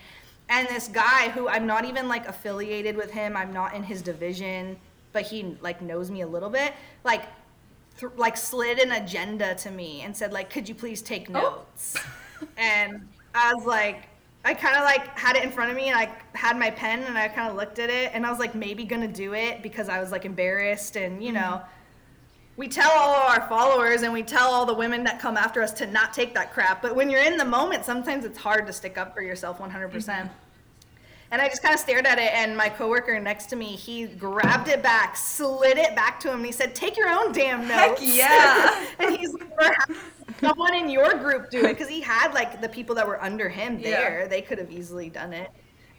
And this guy who I'm not even like affiliated with him, I'm not in his division, but he like knows me a little bit. Like th- like slid an agenda to me and said like could you please take Oh. notes <laughs> and i was like i kind of like had it in front of me and i had my pen and i kind of looked at it and i was like maybe gonna do it because i was like embarrassed and you mm-hmm. know we tell all of our followers and we tell all the women that come after us to not take that crap but when you're in the moment sometimes it's hard to stick up for yourself 100% mm-hmm. and I just kind of stared at it, and my coworker next to me, he grabbed it back, slid it back to him, and he said, "Take your own damn notes." Heck yeah. <laughs> and he's like, "Or someone in your group do it," because he had like the people that were under him Yeah. there. They could have easily done it.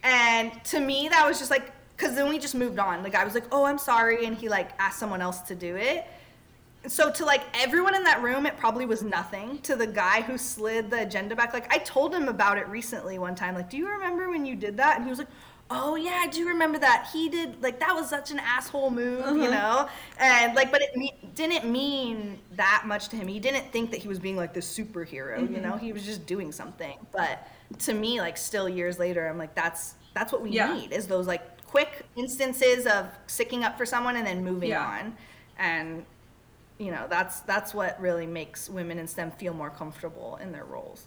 And to me, that was just like, because then we just moved on. The guy was like, "Oh, I'm sorry," and he like asked someone else to do it. So to like everyone in that room, it probably was nothing. To the guy who slid the agenda back, like I told him about it recently one time. Like, do you remember when you did that? And he was like, Oh yeah, I do remember that. He did like that was such an asshole move, you uh-huh. know. And like, but it me- didn't mean that much to him. He didn't think that he was being like this superhero, you mm-hmm. know. He was just doing something. But to me, like still years later, I'm like, that's that's what we Yeah. need is those like quick instances of sticking up for someone and then moving Yeah. on. And you know that's that's what really makes women in STEM feel more comfortable in their roles.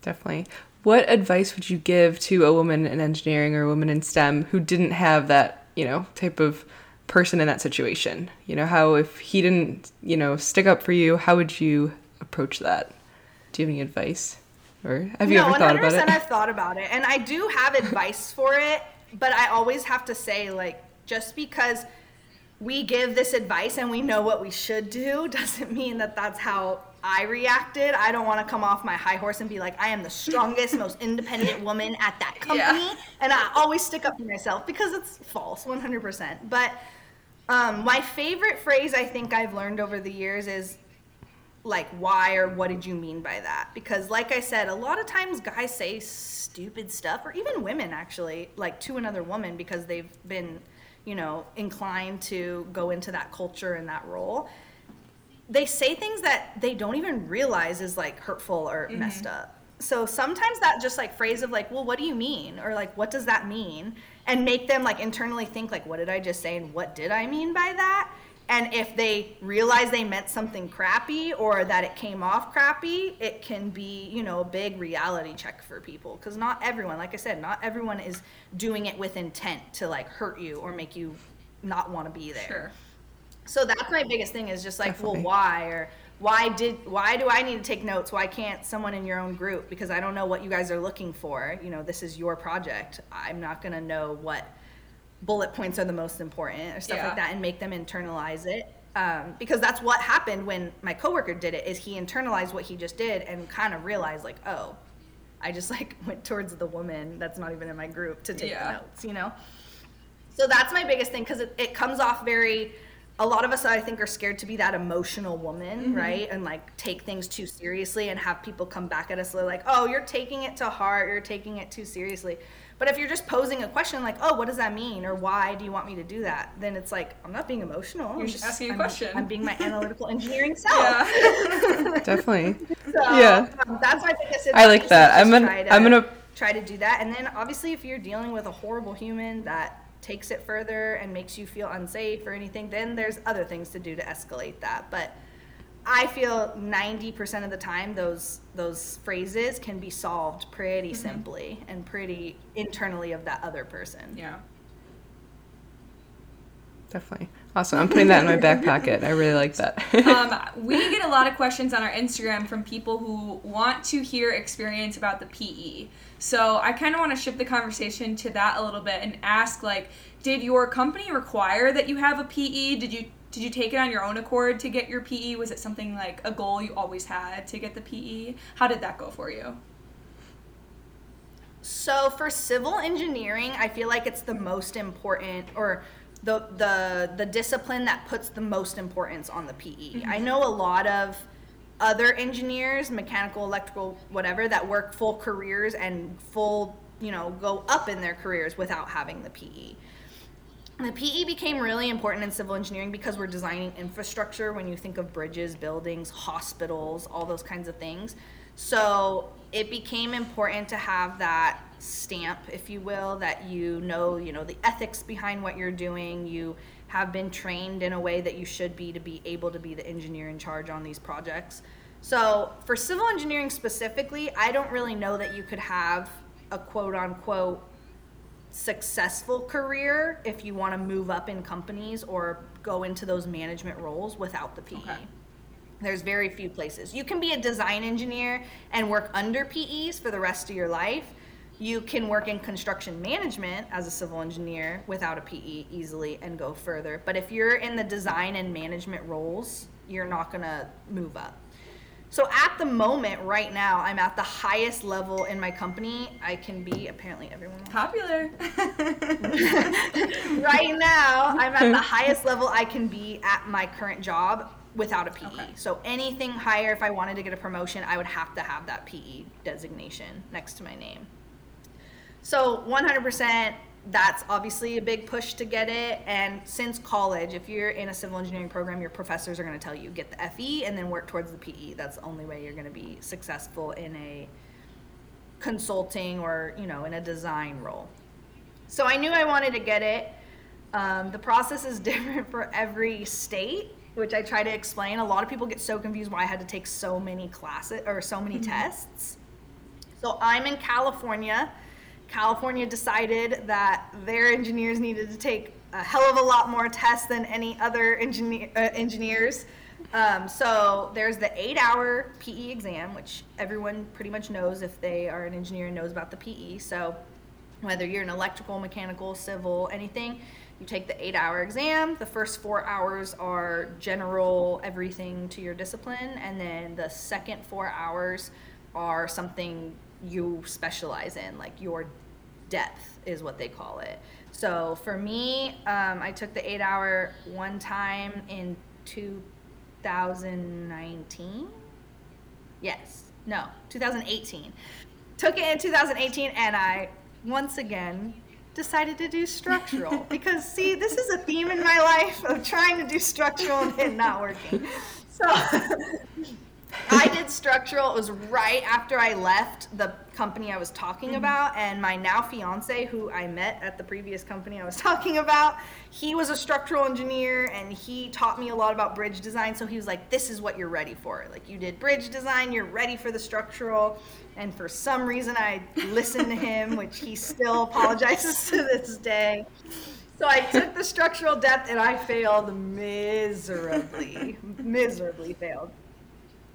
Definitely. What advice would you give to a woman in engineering or a woman in STEM who didn't have that, you know, type of person in that situation? You know, how if he didn't, you know, stick up for you, how would you approach that? Do you have any advice? Or have you no, ever thought about 100% it? I've thought about it, and I do have advice for it, but I always have to say like just because we give this advice and we know what we should do <laughs> doesn't mean that that's how I reacted. I don't want to come off my high horse and be like, I am the strongest, most independent woman at that <laughs> company. Yeah. And I always stick up for myself because it's false, 100%. But um, my favorite phrase I think I've learned over the years is like, why or what did you mean by that? Because, like I said, a lot of times guys say stupid stuff, or even women actually, like to another woman because they've been, you know, inclined to go into that culture and that role they say things that they don't even realize is like hurtful or mm-hmm. messed up. So sometimes that just like phrase of like, well, what do you mean? Or like, what does that mean? And make them like internally think like, what did I just say? And what did I mean by that? And if they realize they meant something crappy or that it came off crappy, it can be, you know, a big reality check for people. Because not everyone, like I said, not everyone is doing it with intent to like hurt you or make you not want to be there. Sure. So that's my biggest thing is just like, Definitely. well, why or why did why do I need to take notes? Why can't someone in your own group? Because I don't know what you guys are looking for. You know, this is your project. I'm not gonna know what bullet points are the most important or stuff Yeah. like that, and make them internalize it. Um, because that's what happened when my coworker did it. Is he internalized what he just did and kind of realized like, oh, I just like <laughs> went towards the woman that's not even in my group to take Yeah. the notes. You know. So that's my biggest thing because it, it comes off very. A lot of us, I think, are scared to be that emotional woman, right? And like take things too seriously and have people come back at us. Like, oh, you're taking it to heart. You're taking it too seriously. But if you're just posing a question like, oh, what does that mean? Or why do you want me to do that? Then it's like, I'm not being emotional. I'm just asking a I'm- question. I'm being my <laughs> analytical engineering self. Yeah. <laughs> Definitely. So, Yeah. um, that's my biggest I like that. I'm gonna- to- I'm gonna- try to do that. And then obviously, if you're dealing with a horrible human that takes it further and makes you feel unsafe or anything, then there's other things to do to escalate that. But I feel 90% of the time those those phrases can be solved pretty Mm-hmm. simply and pretty internally of that other person. yeah. Definitely. Awesome. I'm putting that in my back pocket. I really like that. <laughs> um, <laughs> we get a lot of questions on our Instagram from people who want to hear experience about the PE. So I kind of want to shift the conversation to that a little bit and ask, like, did your company require that you have a PE? Did you did you take it on your own accord to get your PE? Was it something like a goal you always had to get the PE? How did that go for you? So for civil engineering, I feel like it's the most important or the the the discipline that puts the most importance on the PE. I mm-hmm. know a lot of other engineers, mechanical, electrical, whatever, that work full careers and full, you know, go up in their careers without having the PE. The PE became really important in civil engineering because we're designing infrastructure when you think of bridges, buildings, hospitals, all those kinds of things. So it became important to have that stamp, if you will, that you know, you know, the ethics behind what you're doing. You have been trained in a way that you should be to be able to be the engineer in charge on these projects. So for civil engineering specifically, I don't really know that you could have a quote unquote successful career if you want to move up in companies or go into those management roles without the PE. Okay. There's very few places. You can be a design engineer and work under PEs for the rest of your life. You can work in construction management as a civil engineer without a PE easily and go further. But if you're in the design and management roles, you're not going to move up. So at the moment, right now, I'm at the highest level in my company I can be. Apparently, everyone. Popular. <laughs> <laughs> right now, I'm at the highest level I can be at my current job without a PE. Okay. So anything higher, if I wanted to get a promotion, I would have to have that PE designation next to my name. So 100%, that's obviously a big push to get it. And since college, if you're in a civil engineering program, your professors are going to tell you get the FE and then work towards the PE. That's the only way you're going to be successful in a consulting or you know in a design role. So I knew I wanted to get it. Um, the process is <laughs> different for every state, which I try to explain. A lot of people get so confused why I had to take so many classes or so many tests. So I'm in California. California decided that their engineers needed to take a hell of a lot more tests than any other engineer, uh, engineers. Um, so there's the eight-hour PE exam, which everyone pretty much knows if they are an engineer and knows about the PE. So whether you're an electrical, mechanical, civil, anything, You take the eight hour exam. The first four hours are general, everything to your discipline. And then the second four hours are something you specialize in, like your depth is what they call it. So for me, um, I took the eight hour one time in 2019. Yes, no, 2018. Took it in 2018, and I once again decided to do structural <laughs> because see, this is a theme in my life of trying to do structural and it not working. So I did structural. It was right after I left the company I was talking Mm-hmm. about, and my now fiance, who I met at the previous company I was <laughs> talking about, he was a structural engineer and he taught me a lot about bridge design. So he was like, This is what you're ready for. Like, you did bridge design, you're ready for the structural. And for some reason, I listened to him, which he still apologizes <laughs> to this day. So I took the structural depth and I failed miserably, miserably failed.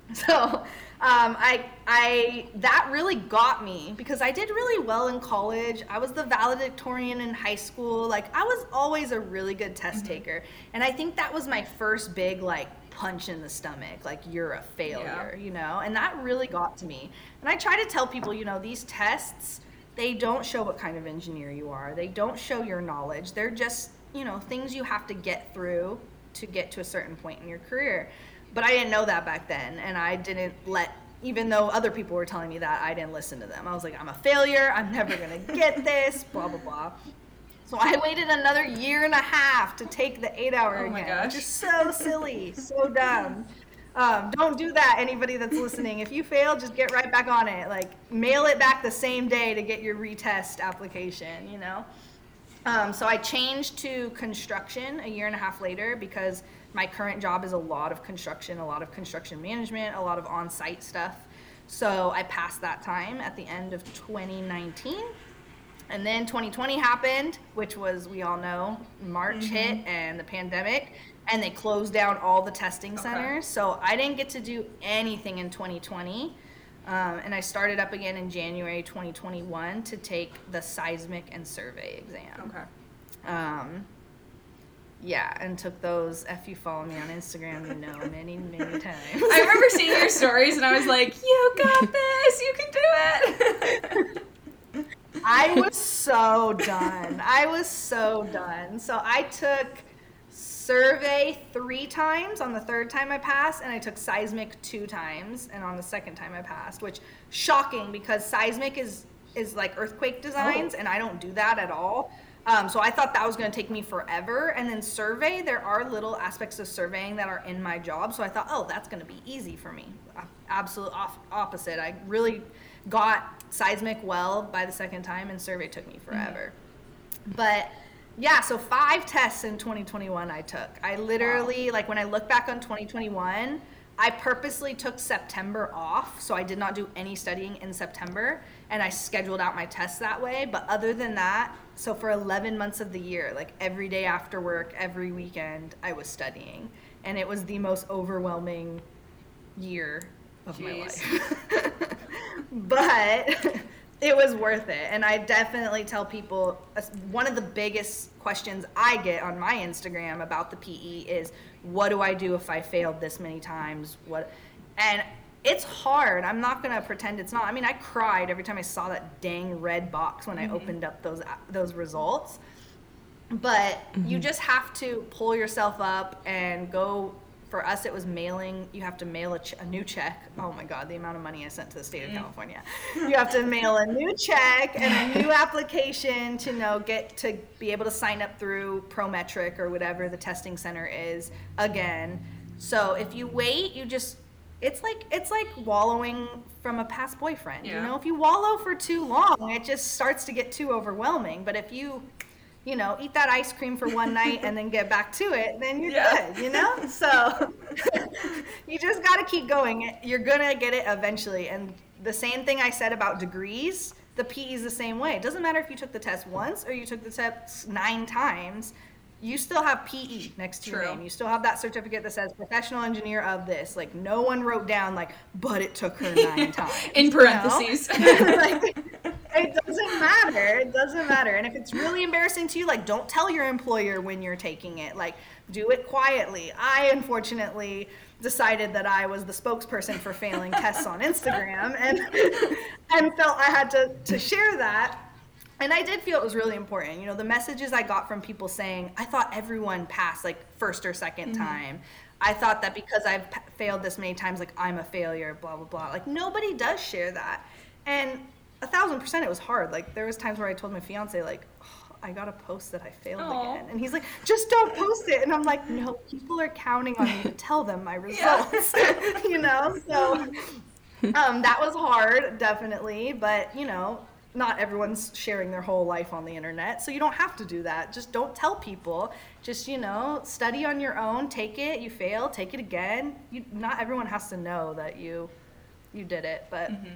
<laughs> So um, I, I that really got me because I did really well in college. I was the valedictorian in high school. Like I was always a really good test taker, and I think that was my first big like punch in the stomach. Like you're a failure, you know, and that really got to me. And I try to tell people, you know, these tests they don't show what kind of engineer you are. They don't show your knowledge. They're just you know things you have to get through to get to a certain point in your career. But I didn't know that back then, and I didn't let, even though other people were telling me that, I didn't listen to them. I was like, I'm a failure, I'm never gonna get this, <laughs> blah, blah, blah. So I waited another year and a half to take the eight hour Oh my again, gosh. which is so silly, so dumb. Um, don't do that, anybody that's listening. If you fail, just get right back on it. Like, mail it back the same day to get your retest application, you know? Um, so I changed to construction a year and a half later because my current job is a lot of construction, a lot of construction management, a lot of on site stuff. So I passed that time at the end of 2019. And then 2020 happened, which was, we all know, March hit and the pandemic, and they closed down all the testing centers. So I didn't get to do anything in 2020. Um, and I started up again in January 2021 to take the seismic and survey exam. Okay. Um, yeah, and took those. If you follow me on Instagram, you know many, many <laughs> times. I remember seeing your stories and I was like, you got <laughs> this, you can do it. I was so done. I was so done. So I took survey three times. On the third time I passed, and I took seismic two times, and on the second time I passed, which shocking because seismic is is like earthquake designs, Oh. and I don't do that at all. Um, so I thought that was going to take me forever. And then survey, there are little aspects of surveying that are in my job. So I thought, oh, that's going to be easy for me. Absolute off- opposite. I really got seismic well by the second time, and survey took me forever. But yeah, so five tests in 2021 I took. I literally, like, when I look back on 2021, I purposely took September off, so I did not do any studying in September, and I scheduled out my tests that way. But other than that, so for 11 months of the year, like every day after work, every weekend, I was studying, and it was the most overwhelming year of my life. <laughs> but <laughs> it was worth it. And I definitely tell people one of the biggest questions I get on my Instagram about the PE is what do I do if I failed this many times? What and it's hard. I'm not gonna pretend it's not. I mean, I cried every time I saw that dang red box when I mm-hmm. opened up those those results. But mm-hmm. you just have to pull yourself up and go for us it was mailing. You have to mail a, ch- a new check. Oh my god the amount of money i sent to the state of mm. california. You have to <laughs> mail a new check and a new application to know get to be able to sign up through prometric or whatever the testing center is again. So if you wait you just it's like it's like wallowing from a past boyfriend you know if you wallow for too long it just starts to get too overwhelming but if you you know, eat that ice cream for one night and then get back to it, then you're Yeah. good, you know? <laughs> So <laughs> you just got to keep going. You're going to get it eventually. And the same thing I said about degrees, the PE is the same way. It doesn't matter if you took the test once or you took the test nine times. You still have PE next to your True. name. You still have that certificate that says professional engineer of this. Like no one wrote down like, but it took her nine <laughs> times. In parentheses. <laughs> like, it doesn't matter. It doesn't matter. And if it's really embarrassing to you, like don't tell your employer when you're taking it. Like do it quietly. I unfortunately decided that I was the spokesperson for failing tests on Instagram and <laughs> and felt I had to to share that. And I did feel it was really important. You know, the messages I got from people saying, I thought everyone passed like first or 2nd mm-hmm. time. I thought that because I've p- failed this many times, like I'm a failure, blah, blah, blah. Like nobody does share that. And a thousand percent it was hard. Like there was times where I told my fiance, like, oh, I gotta post that I failed Aww. again. And he's like, just don't post it. And I'm like, no, people are counting on me to tell them my <laughs> results. <laughs> you know? So <laughs> um, that was hard, definitely. But, you know, not everyone's sharing their whole life on the internet. So you don't have to do that. Just don't tell people. Just, you know, study on your own, take it, you fail, take it again. You, not everyone has to know that you you did it, but mm-hmm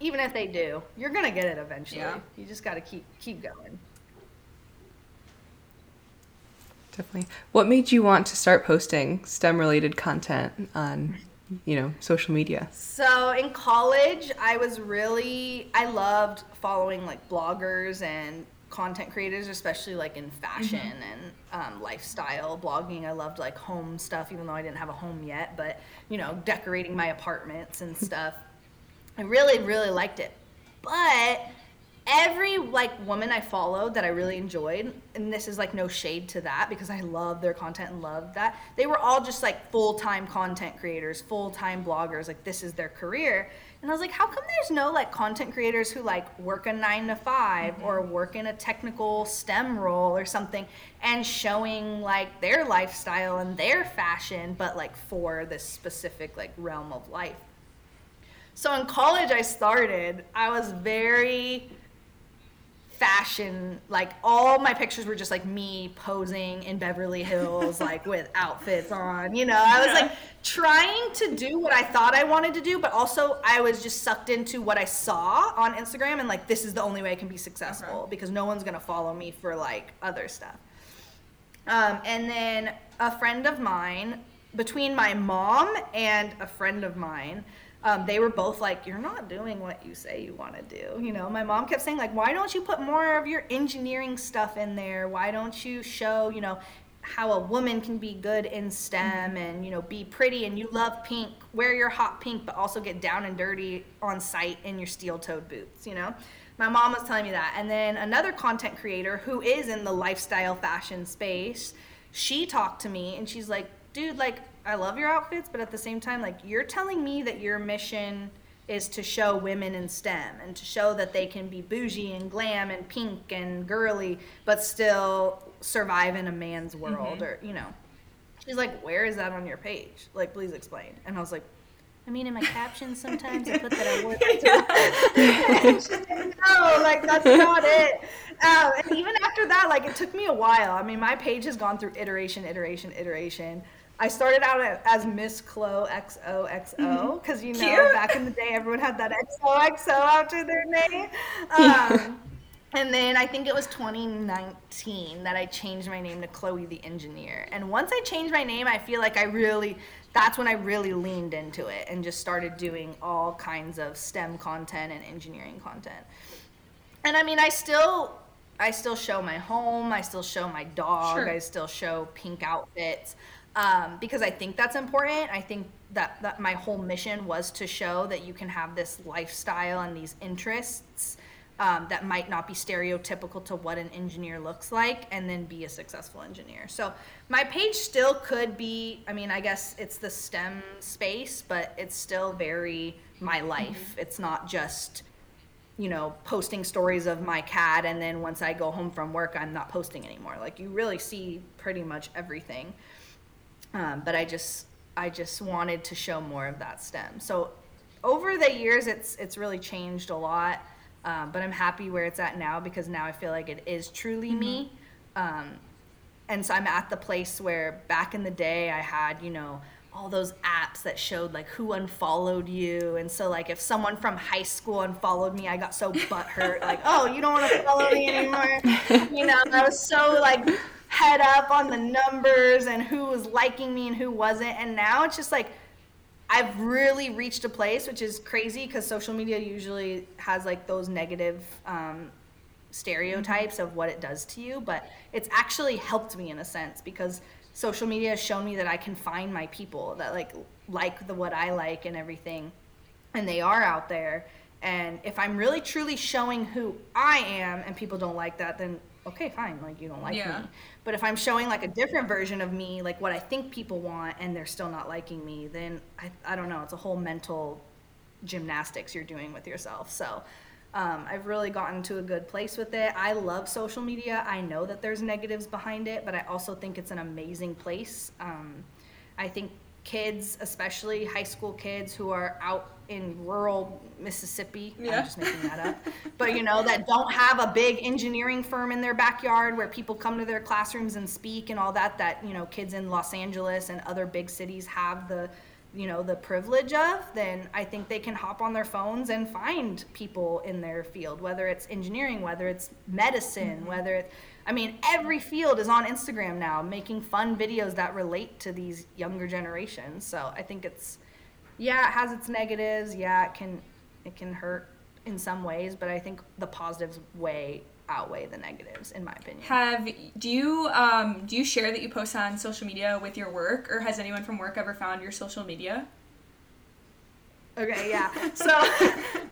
even if they do, you're gonna get it eventually. Yeah. You just got to keep keep going. Definitely. What made you want to start posting STEM related content on, you know, social media? So in college, I was really I loved following like bloggers and content creators, especially like in fashion mm-hmm. and um, lifestyle blogging. I loved like home stuff, even though I didn't have a home yet, but you know, decorating my apartments and stuff. I really, really liked it. But every like woman I followed that I really enjoyed, and this is like no shade to that because I love their content and love that. They were all just like full-time content creators, full-time bloggers, like this is their career. And I was like, how come there's no like content creators who like work a 9 to 5 mm-hmm. or work in a technical STEM role or something and showing like their lifestyle and their fashion but like for this specific like realm of life. So in college, I started, I was very fashion like all my pictures were just like me posing in Beverly Hills like <laughs> with outfits on you know? I was like trying to do what I thought I wanted to do but also I was just sucked into what I saw on Instagram and like this is the only way I can be successful okay. because no one's going to follow me for like other stuff. Um, and then a friend of mine between my mom and a friend of mine um, they were both like, "You're not doing what you say you want to do." You know, my mom kept saying like, "Why don't you put more of your engineering stuff in there? Why don't you show, you know, how a woman can be good in STEM and you know be pretty and you love pink, wear your hot pink, but also get down and dirty on site in your steel-toed boots." You know, my mom was telling me that, and then another content creator who is in the lifestyle fashion space, she talked to me and she's like, "Dude, like." I love your outfits, but at the same time, like you're telling me that your mission is to show women in STEM and to show that they can be bougie and glam and pink and girly, but still survive in a man's world, mm-hmm. or you know. She's like, "Where is that on your page? Like, please explain." And I was like, I mean, in my captions sometimes I put that I work. <laughs> <laughs> no, like that's not it. Um, and even after that, like it took me a while. I mean, my page has gone through iteration, iteration, iteration. I started out as Miss Chloe XOXO because mm-hmm. you know Cute. back in the day everyone had that XOXO after their name. <laughs> Um, and then I think it was 2019 that I changed my name to Chloe the Engineer. And once I changed my name, I feel like I really that's when I really leaned into it and just started doing all kinds of STEM content and engineering content. And I mean, I still I still show my home, I still show my dog, sure. I still show pink outfits um, because I think that's important. I think that, that my whole mission was to show that you can have this lifestyle and these interests um, that might not be stereotypical to what an engineer looks like and then be a successful engineer. So my page still could be, I mean, I guess it's the STEM space, but it's still very my life. Mm-hmm. It's not just you know, posting stories of my cat, and then once I go home from work, I'm not posting anymore. Like, you really see pretty much everything. Um, but I just I just wanted to show more of that STEM. So over the years, it's it's really changed a lot. Um, but I'm happy where it's at now because now I feel like it is truly mm-hmm. me. Um, and so I'm at the place where back in the day I had you know all those apps that showed like who unfollowed you and so like if someone from high school unfollowed me i got so butthurt like oh you don't want to follow me <laughs> anymore you know i was so like head up on the numbers and who was liking me and who wasn't. And now it's just like I've really reached a place, which is crazy because social media usually has like those negative um, stereotypes of what it does to you, but it's actually helped me in a sense because social media has shown me that I can find my people that like like the what I like and everything, and they are out there. And if I'm really truly showing who I am, and people don't like that, then okay, fine, like you don't like Yeah. me. But if I'm showing like a different version of me, like what I think people want, and they're still not liking me, then I, I don't know. It's a whole mental gymnastics you're doing with yourself. So um, I've really gotten to a good place with it. I love social media. I know that there's negatives behind it, but I also think it's an amazing place. Um, I think kids, especially high school kids who are out in rural Mississippi, Yeah. I'm just making that up, but you know, that don't have a big engineering firm in their backyard where people come to their classrooms and speak and all that, that, you know, kids in Los Angeles and other big cities have the, you know, the privilege of, then I think they can hop on their phones and find people in their field, whether it's engineering, whether it's medicine, mm-hmm. whether it's, I mean, every field is on Instagram now, making fun videos that relate to these younger generations. So I think it's, yeah, it has its negatives. Yeah, it can, it can hurt in some ways, but I think the positives way outweigh the negatives, in my opinion. Have do you um do you share that you post on social media with your work, or has anyone from work ever found your social media? Okay, yeah. <laughs> So, <laughs> uh,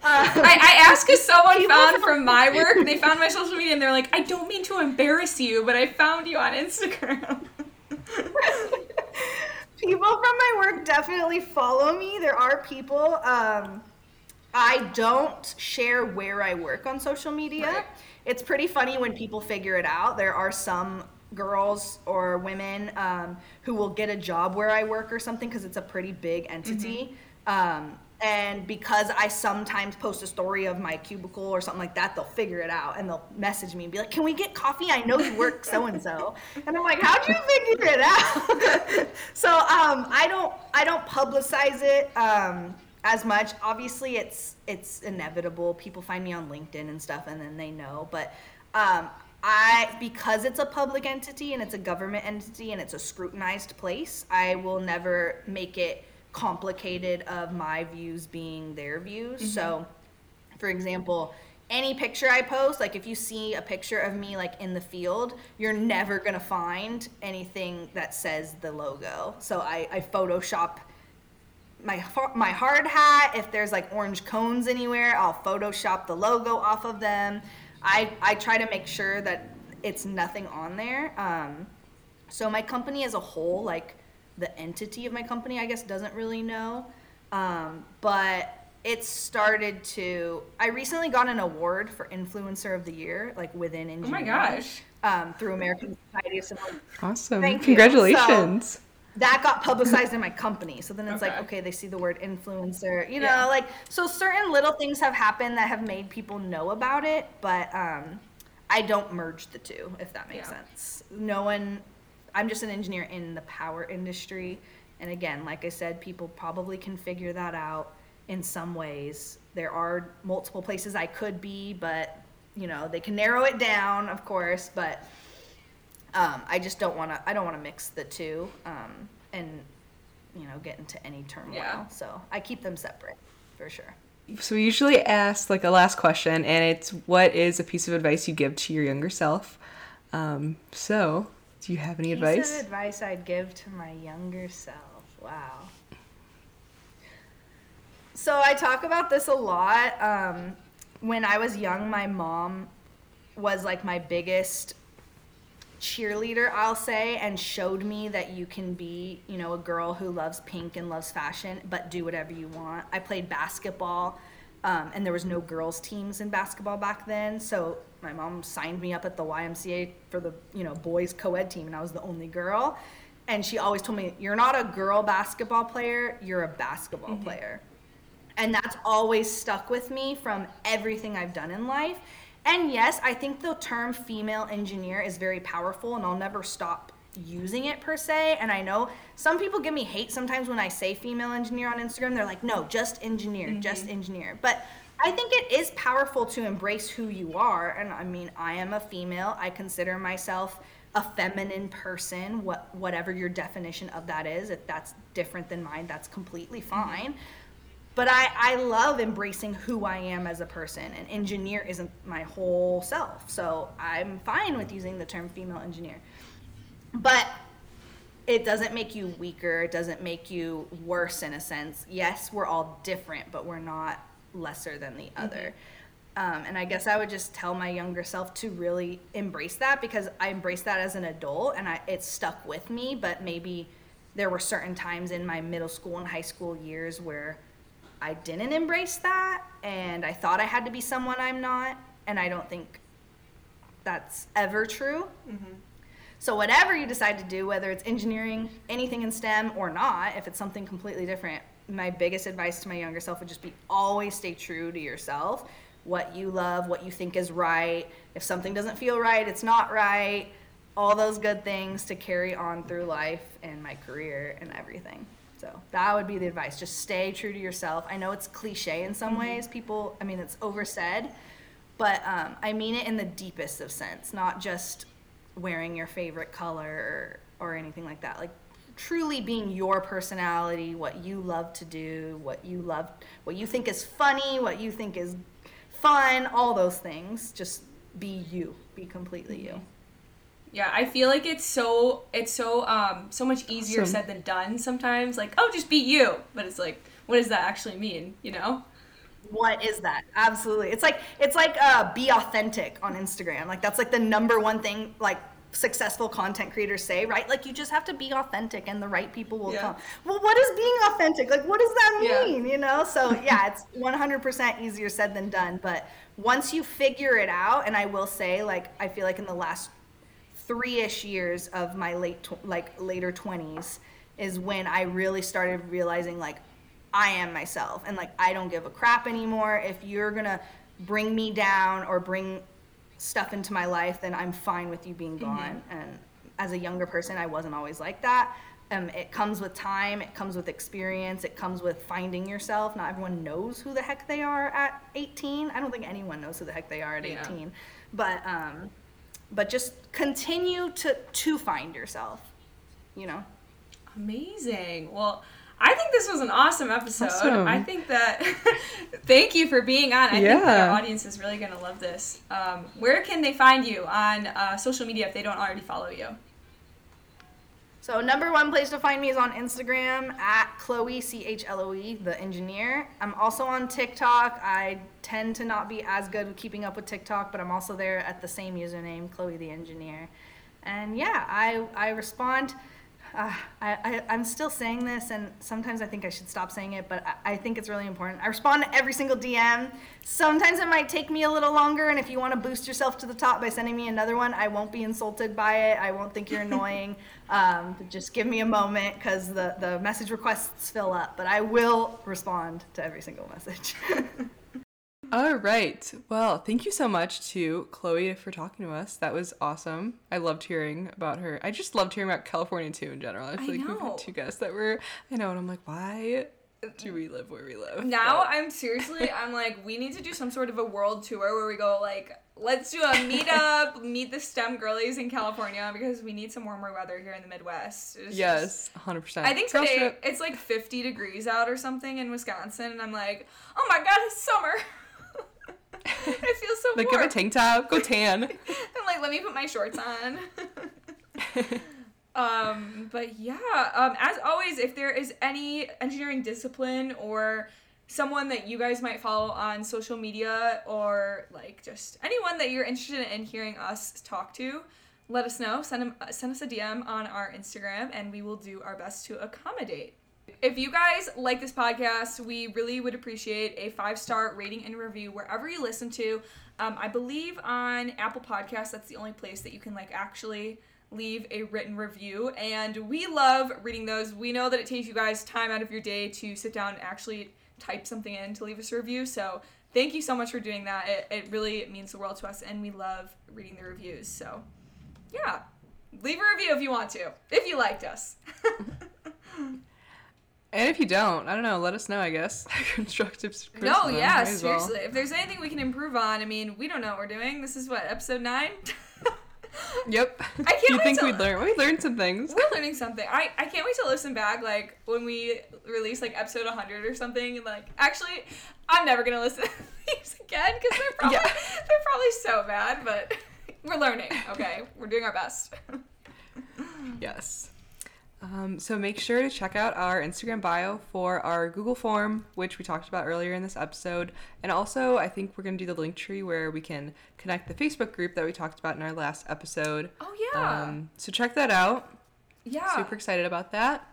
I, I asked because someone found from my work, they found my social media and they're like, I don't mean to embarrass you, but I found you on Instagram. <laughs> people from my work definitely follow me. There are people. Um, I don't share where I work on social media. Right. It's pretty funny when people figure it out. There are some girls or women um, who will get a job where I work or something because it's a pretty big entity. Um, and because I sometimes post a story of my cubicle or something like that, they'll figure it out and they'll message me and be like, "Can we get coffee? I know you work so and so." And I'm like, "How'd you figure it out?" <laughs> so um, I don't I don't publicize it um, as much. Obviously, it's it's inevitable. People find me on LinkedIn and stuff, and then they know. But um, I because it's a public entity and it's a government entity and it's a scrutinized place, I will never make it complicated of my views being their views. So, for example, any picture I post, like if you see a picture of me like in the field, you're never gonna find anything that says the logo. So I, I Photoshop my my hard hat. If there's like orange cones anywhere, I'll Photoshop the logo off of them. I I try to make sure that it's nothing on there. Um, so my company as a whole, like the entity of my company, I guess doesn't really know. Um, but it started to. I recently got an award for influencer of the year, like within India. Oh my gosh. Um, through American Society of Civil Awesome. Thank you. Congratulations. that got publicized in my company. So then it's like, Okay. okay, they see the word influencer, you know, Yeah. like so certain little things have happened that have made people know about it, but um I don't merge the two, if that makes Yeah. sense. No one I'm just an engineer in the power industry. And again, like I said, people probably can figure that out in some ways. There are multiple places I could be, but you know, they can narrow it down, of course, but um, I just don't want to. I don't want to mix the two, um, and you know, get into any turmoil. Yeah. So I keep them separate for sure. So we usually ask like a last question, and it's what is a piece of advice you give to your younger self? Um, so, do you have any Piece advice? of advice I'd give to my younger self. Wow. So I talk about this a lot. Um, when I was young, my mom was like my biggest cheerleader, I'll say, and showed me that you can be, you know, a girl who loves pink and loves fashion, but do whatever you want. I played basketball, um, and there was no girls' teams in basketball back then, so my mom signed me up at the YMCA for the, you know, boys co-ed team, and I was the only girl. And she always told me, "You're not a girl basketball player. You're a basketball mm-hmm. player." And that's always stuck with me from everything I've done in life. And yes, I think the term female engineer is very powerful, and I'll never stop using it per se. And I know some people give me hate sometimes when I say female engineer on Instagram. They're like, no, just engineer, just mm-hmm. engineer. But I think it is powerful to embrace who you are. And I mean, I am a female, I consider myself a feminine person, what whatever your definition of that is. If that's different than mine, that's completely mm-hmm. fine. But I, I love embracing who I am as a person. An engineer isn't my whole self. So I'm fine with using the term female engineer. But it doesn't make you weaker. It doesn't make you worse in a sense. Yes, we're all different, but we're not lesser than the other. Um, and I guess I would just tell my younger self to really embrace that because I embraced that as an adult and I, it stuck with me. But maybe there were certain times in my middle school and high school years where I didn't embrace that and I thought I had to be someone I'm not. And I don't think that's ever true. So, whatever you decide to do, whether it's engineering, anything in STEM or not, if it's something completely different, my biggest advice to my younger self would just be always stay true to yourself. What you love, what you think is right. If something doesn't feel right, it's not right. All those good things to carry on through life and my career and everything. So, that would be the advice. Just stay true to yourself. I know it's cliche in some ways. People, I mean, it's oversaid, but um, I mean it in the deepest of sense, not just wearing your favorite color or, or anything like that. Like truly being your personality, what you love to do, what you love, what you think is funny, what you think is fun, all those things. Just be you. Be completely you. Yeah, I feel like it's so it's so um so much easier Awesome. said than done sometimes. Like, oh, just be you. But it's like, what does that actually mean? You know? What is that? Absolutely. It's like it's like uh, be authentic on Instagram. Like that's like the number one thing like successful content creators say, right? Like you just have to be authentic and the right people will Yeah. come. Well, what is being authentic? Like what does that Yeah. mean, you know? So, yeah, it's 100% easier said than done, but once you figure it out and I will say like I feel like in the last 3ish years of my late tw- like later 20s is when I really started realizing like I am myself and like I don't give a crap anymore if you're going to bring me down or bring stuff into my life then I'm fine with you being gone. And as a younger person I wasn't always like that. Um, it comes with time it comes with experience it comes with finding yourself. Not everyone knows who the heck they are at 18 I don't think anyone knows who the heck they are at Yeah. 18 but um but just continue to to find yourself you know? Amazing. Well, I think this was an awesome episode. Awesome. I think that <laughs> thank you for being on. I think that our audience is really gonna love this. Um, where can they find you on uh, social media if they don't already follow you? So number one place to find me is on Instagram at Chloe C H L O E the engineer. I'm also on TikTok. I tend to not be as good with keeping up with TikTok, but I'm also there at the same username, Chloe the engineer. And yeah, I I respond. Uh, I, I I'm still saying this, and sometimes I think I should stop saying it, but I, I think it's really important. I respond to every single DM. Sometimes it might take me a little longer, and if you want to boost yourself to the top by sending me another one, I won't be insulted by it. I won't think you're annoying. <laughs> Um, just give me a moment because the, the message requests fill up, but I will respond to every single message. <laughs> All right. Well, thank you so much to Chloe for talking to us. That was awesome. I loved hearing about her. I just loved hearing about California too in general. I feel I like we've know. had two guests that were, I know, and I'm like, why do we live where we live? Now But- I'm seriously, I'm like, we need to do some sort of a world tour where we go like, let's do a meetup, <laughs> meet the STEM girlies in California because we need some warmer weather here in the Midwest. It's yes, 100%. I think today trip. it's like 50 degrees out or something in Wisconsin, and I'm like, oh my god, it's summer. <laughs> it feel so Like, warm. get a tank top, go tan. <laughs> I'm like, let me put my shorts on. <laughs> um, but yeah, um, as always, if there is any engineering discipline or someone that you guys might follow on social media or like just anyone that you're interested in hearing us talk to, let us know. Send them, send us a DM on our Instagram, and we will do our best to accommodate. If you guys like this podcast, we really would appreciate a five star rating and review wherever you listen to. Um, I believe on Apple Podcasts, that's the only place that you can like actually leave a written review. And we love reading those. We know that it takes you guys time out of your day to sit down and actually type something in to leave us a review. So thank you so much for doing that. It, it really means the world to us, and we love reading the reviews. So yeah, leave a review if you want to, if you liked us. <laughs> And if you don't, I don't know, let us know, I guess. <laughs> Constructive criticism. No, yeah, as well. seriously. If there's anything we can improve on, I mean, we don't know what we're doing. This is what, episode nine? <laughs> Yep. I <laughs> can't you wait think we'd learn? We learned some things. We're learning something. I, I can't wait to listen back, like when we release like episode 100 or something. And like, actually, I'm never gonna listen to these again because they're probably Yeah. they're probably so bad. But we're learning. Okay, we're doing our best. Yes. Um, so make sure to check out our Instagram bio for our Google form, which we talked about earlier in this episode. And also, I think we're going to do the Linktree where we can connect the Facebook group that we talked about in our last episode. Oh yeah, Um, so check that out. yeah. Super excited about that.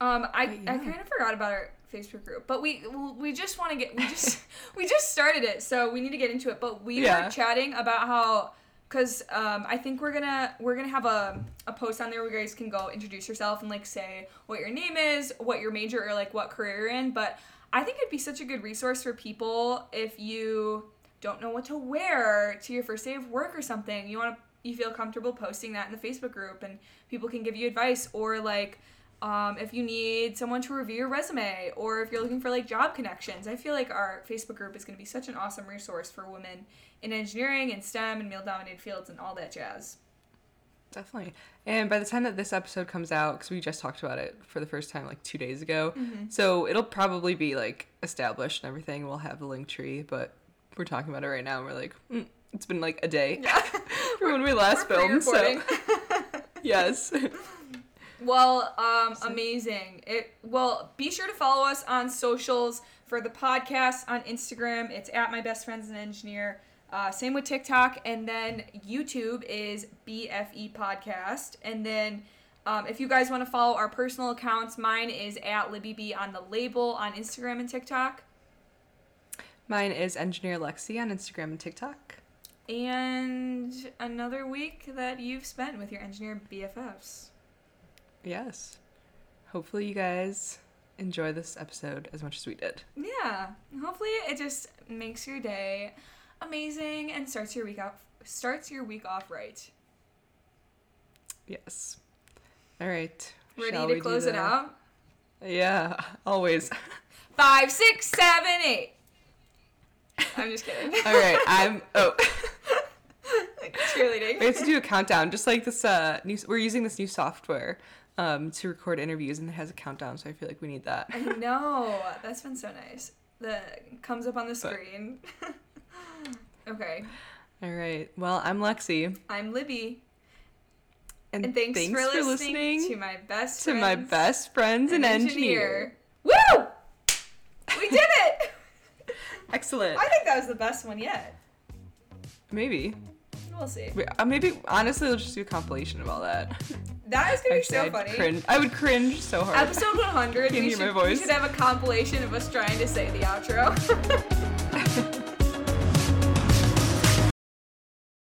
Um, I, But I kind of forgot about our Facebook group, but we we just want to get we just <laughs> we just started it, so we need to get into it. But we Yeah. were chatting about how because um, I think we're gonna we're gonna have a, a post on there where you guys can go introduce yourself and like say what your name is, what your major or like what career you're in. But I think it'd be such a good resource for people if you don't know what to wear to your first day of work or something. You want to you feel comfortable posting that in the Facebook group and people can give you advice or like um, if you need someone to review your resume or if you're looking for like job connections. I feel like our Facebook group is going to be such an awesome resource for women in engineering and STEM and male dominated fields and all that jazz. Definitely. And by the time that this episode comes out, because we just talked about it for the first time like two days ago, so it'll probably be like established and everything. We'll have the Linktree, but we're talking about it right now and we're like, mm, it's been like a day <laughs> from when we last filmed. So, <laughs> <laughs> yes. Well, um, amazing. It well, be sure to follow us on socials for the podcast on Instagram. It's at my best friends and engineer. Uh, same with TikTok, and then YouTube is BFE Podcast, and then. Um, if you guys want to follow our personal accounts, mine is at LibbyB on the label on Instagram and TikTok. Mine is Engineer Lexi on Instagram and TikTok. And another week that you've spent with your engineer BFFs. Yes. Hopefully, you guys enjoy this episode as much as we did. Yeah. Hopefully it just makes your day amazing and starts your week off starts your week off right. Yes. All right. Ready Shall to we close it out? Yeah, <laughs> always. <laughs> Five, six, seven, eight. I'm just kidding. <laughs> All right, I'm. Oh, Cheerleading. we have to do a countdown, just like this. Uh, new. We're using this new software, um, to record interviews, and it has a countdown. So I feel like we need that. I know. That's been so nice. That comes up on the screen. <laughs> okay. All right. Well, I'm Lexi, I'm Libby. and, And thanks, for, listening listening to my best to my best friends and an engineer. Woo! We did it! <laughs> Excellent. I think that was the best one yet. Maybe. We'll see. Uh, maybe honestly, we'll just do a compilation of all that. <laughs> That is gonna be Actually, so I'd funny. Cringe. I would cringe so hard. Episode 100, Can you should, hear my we should have a compilation of us trying to say the outro. <laughs> <laughs>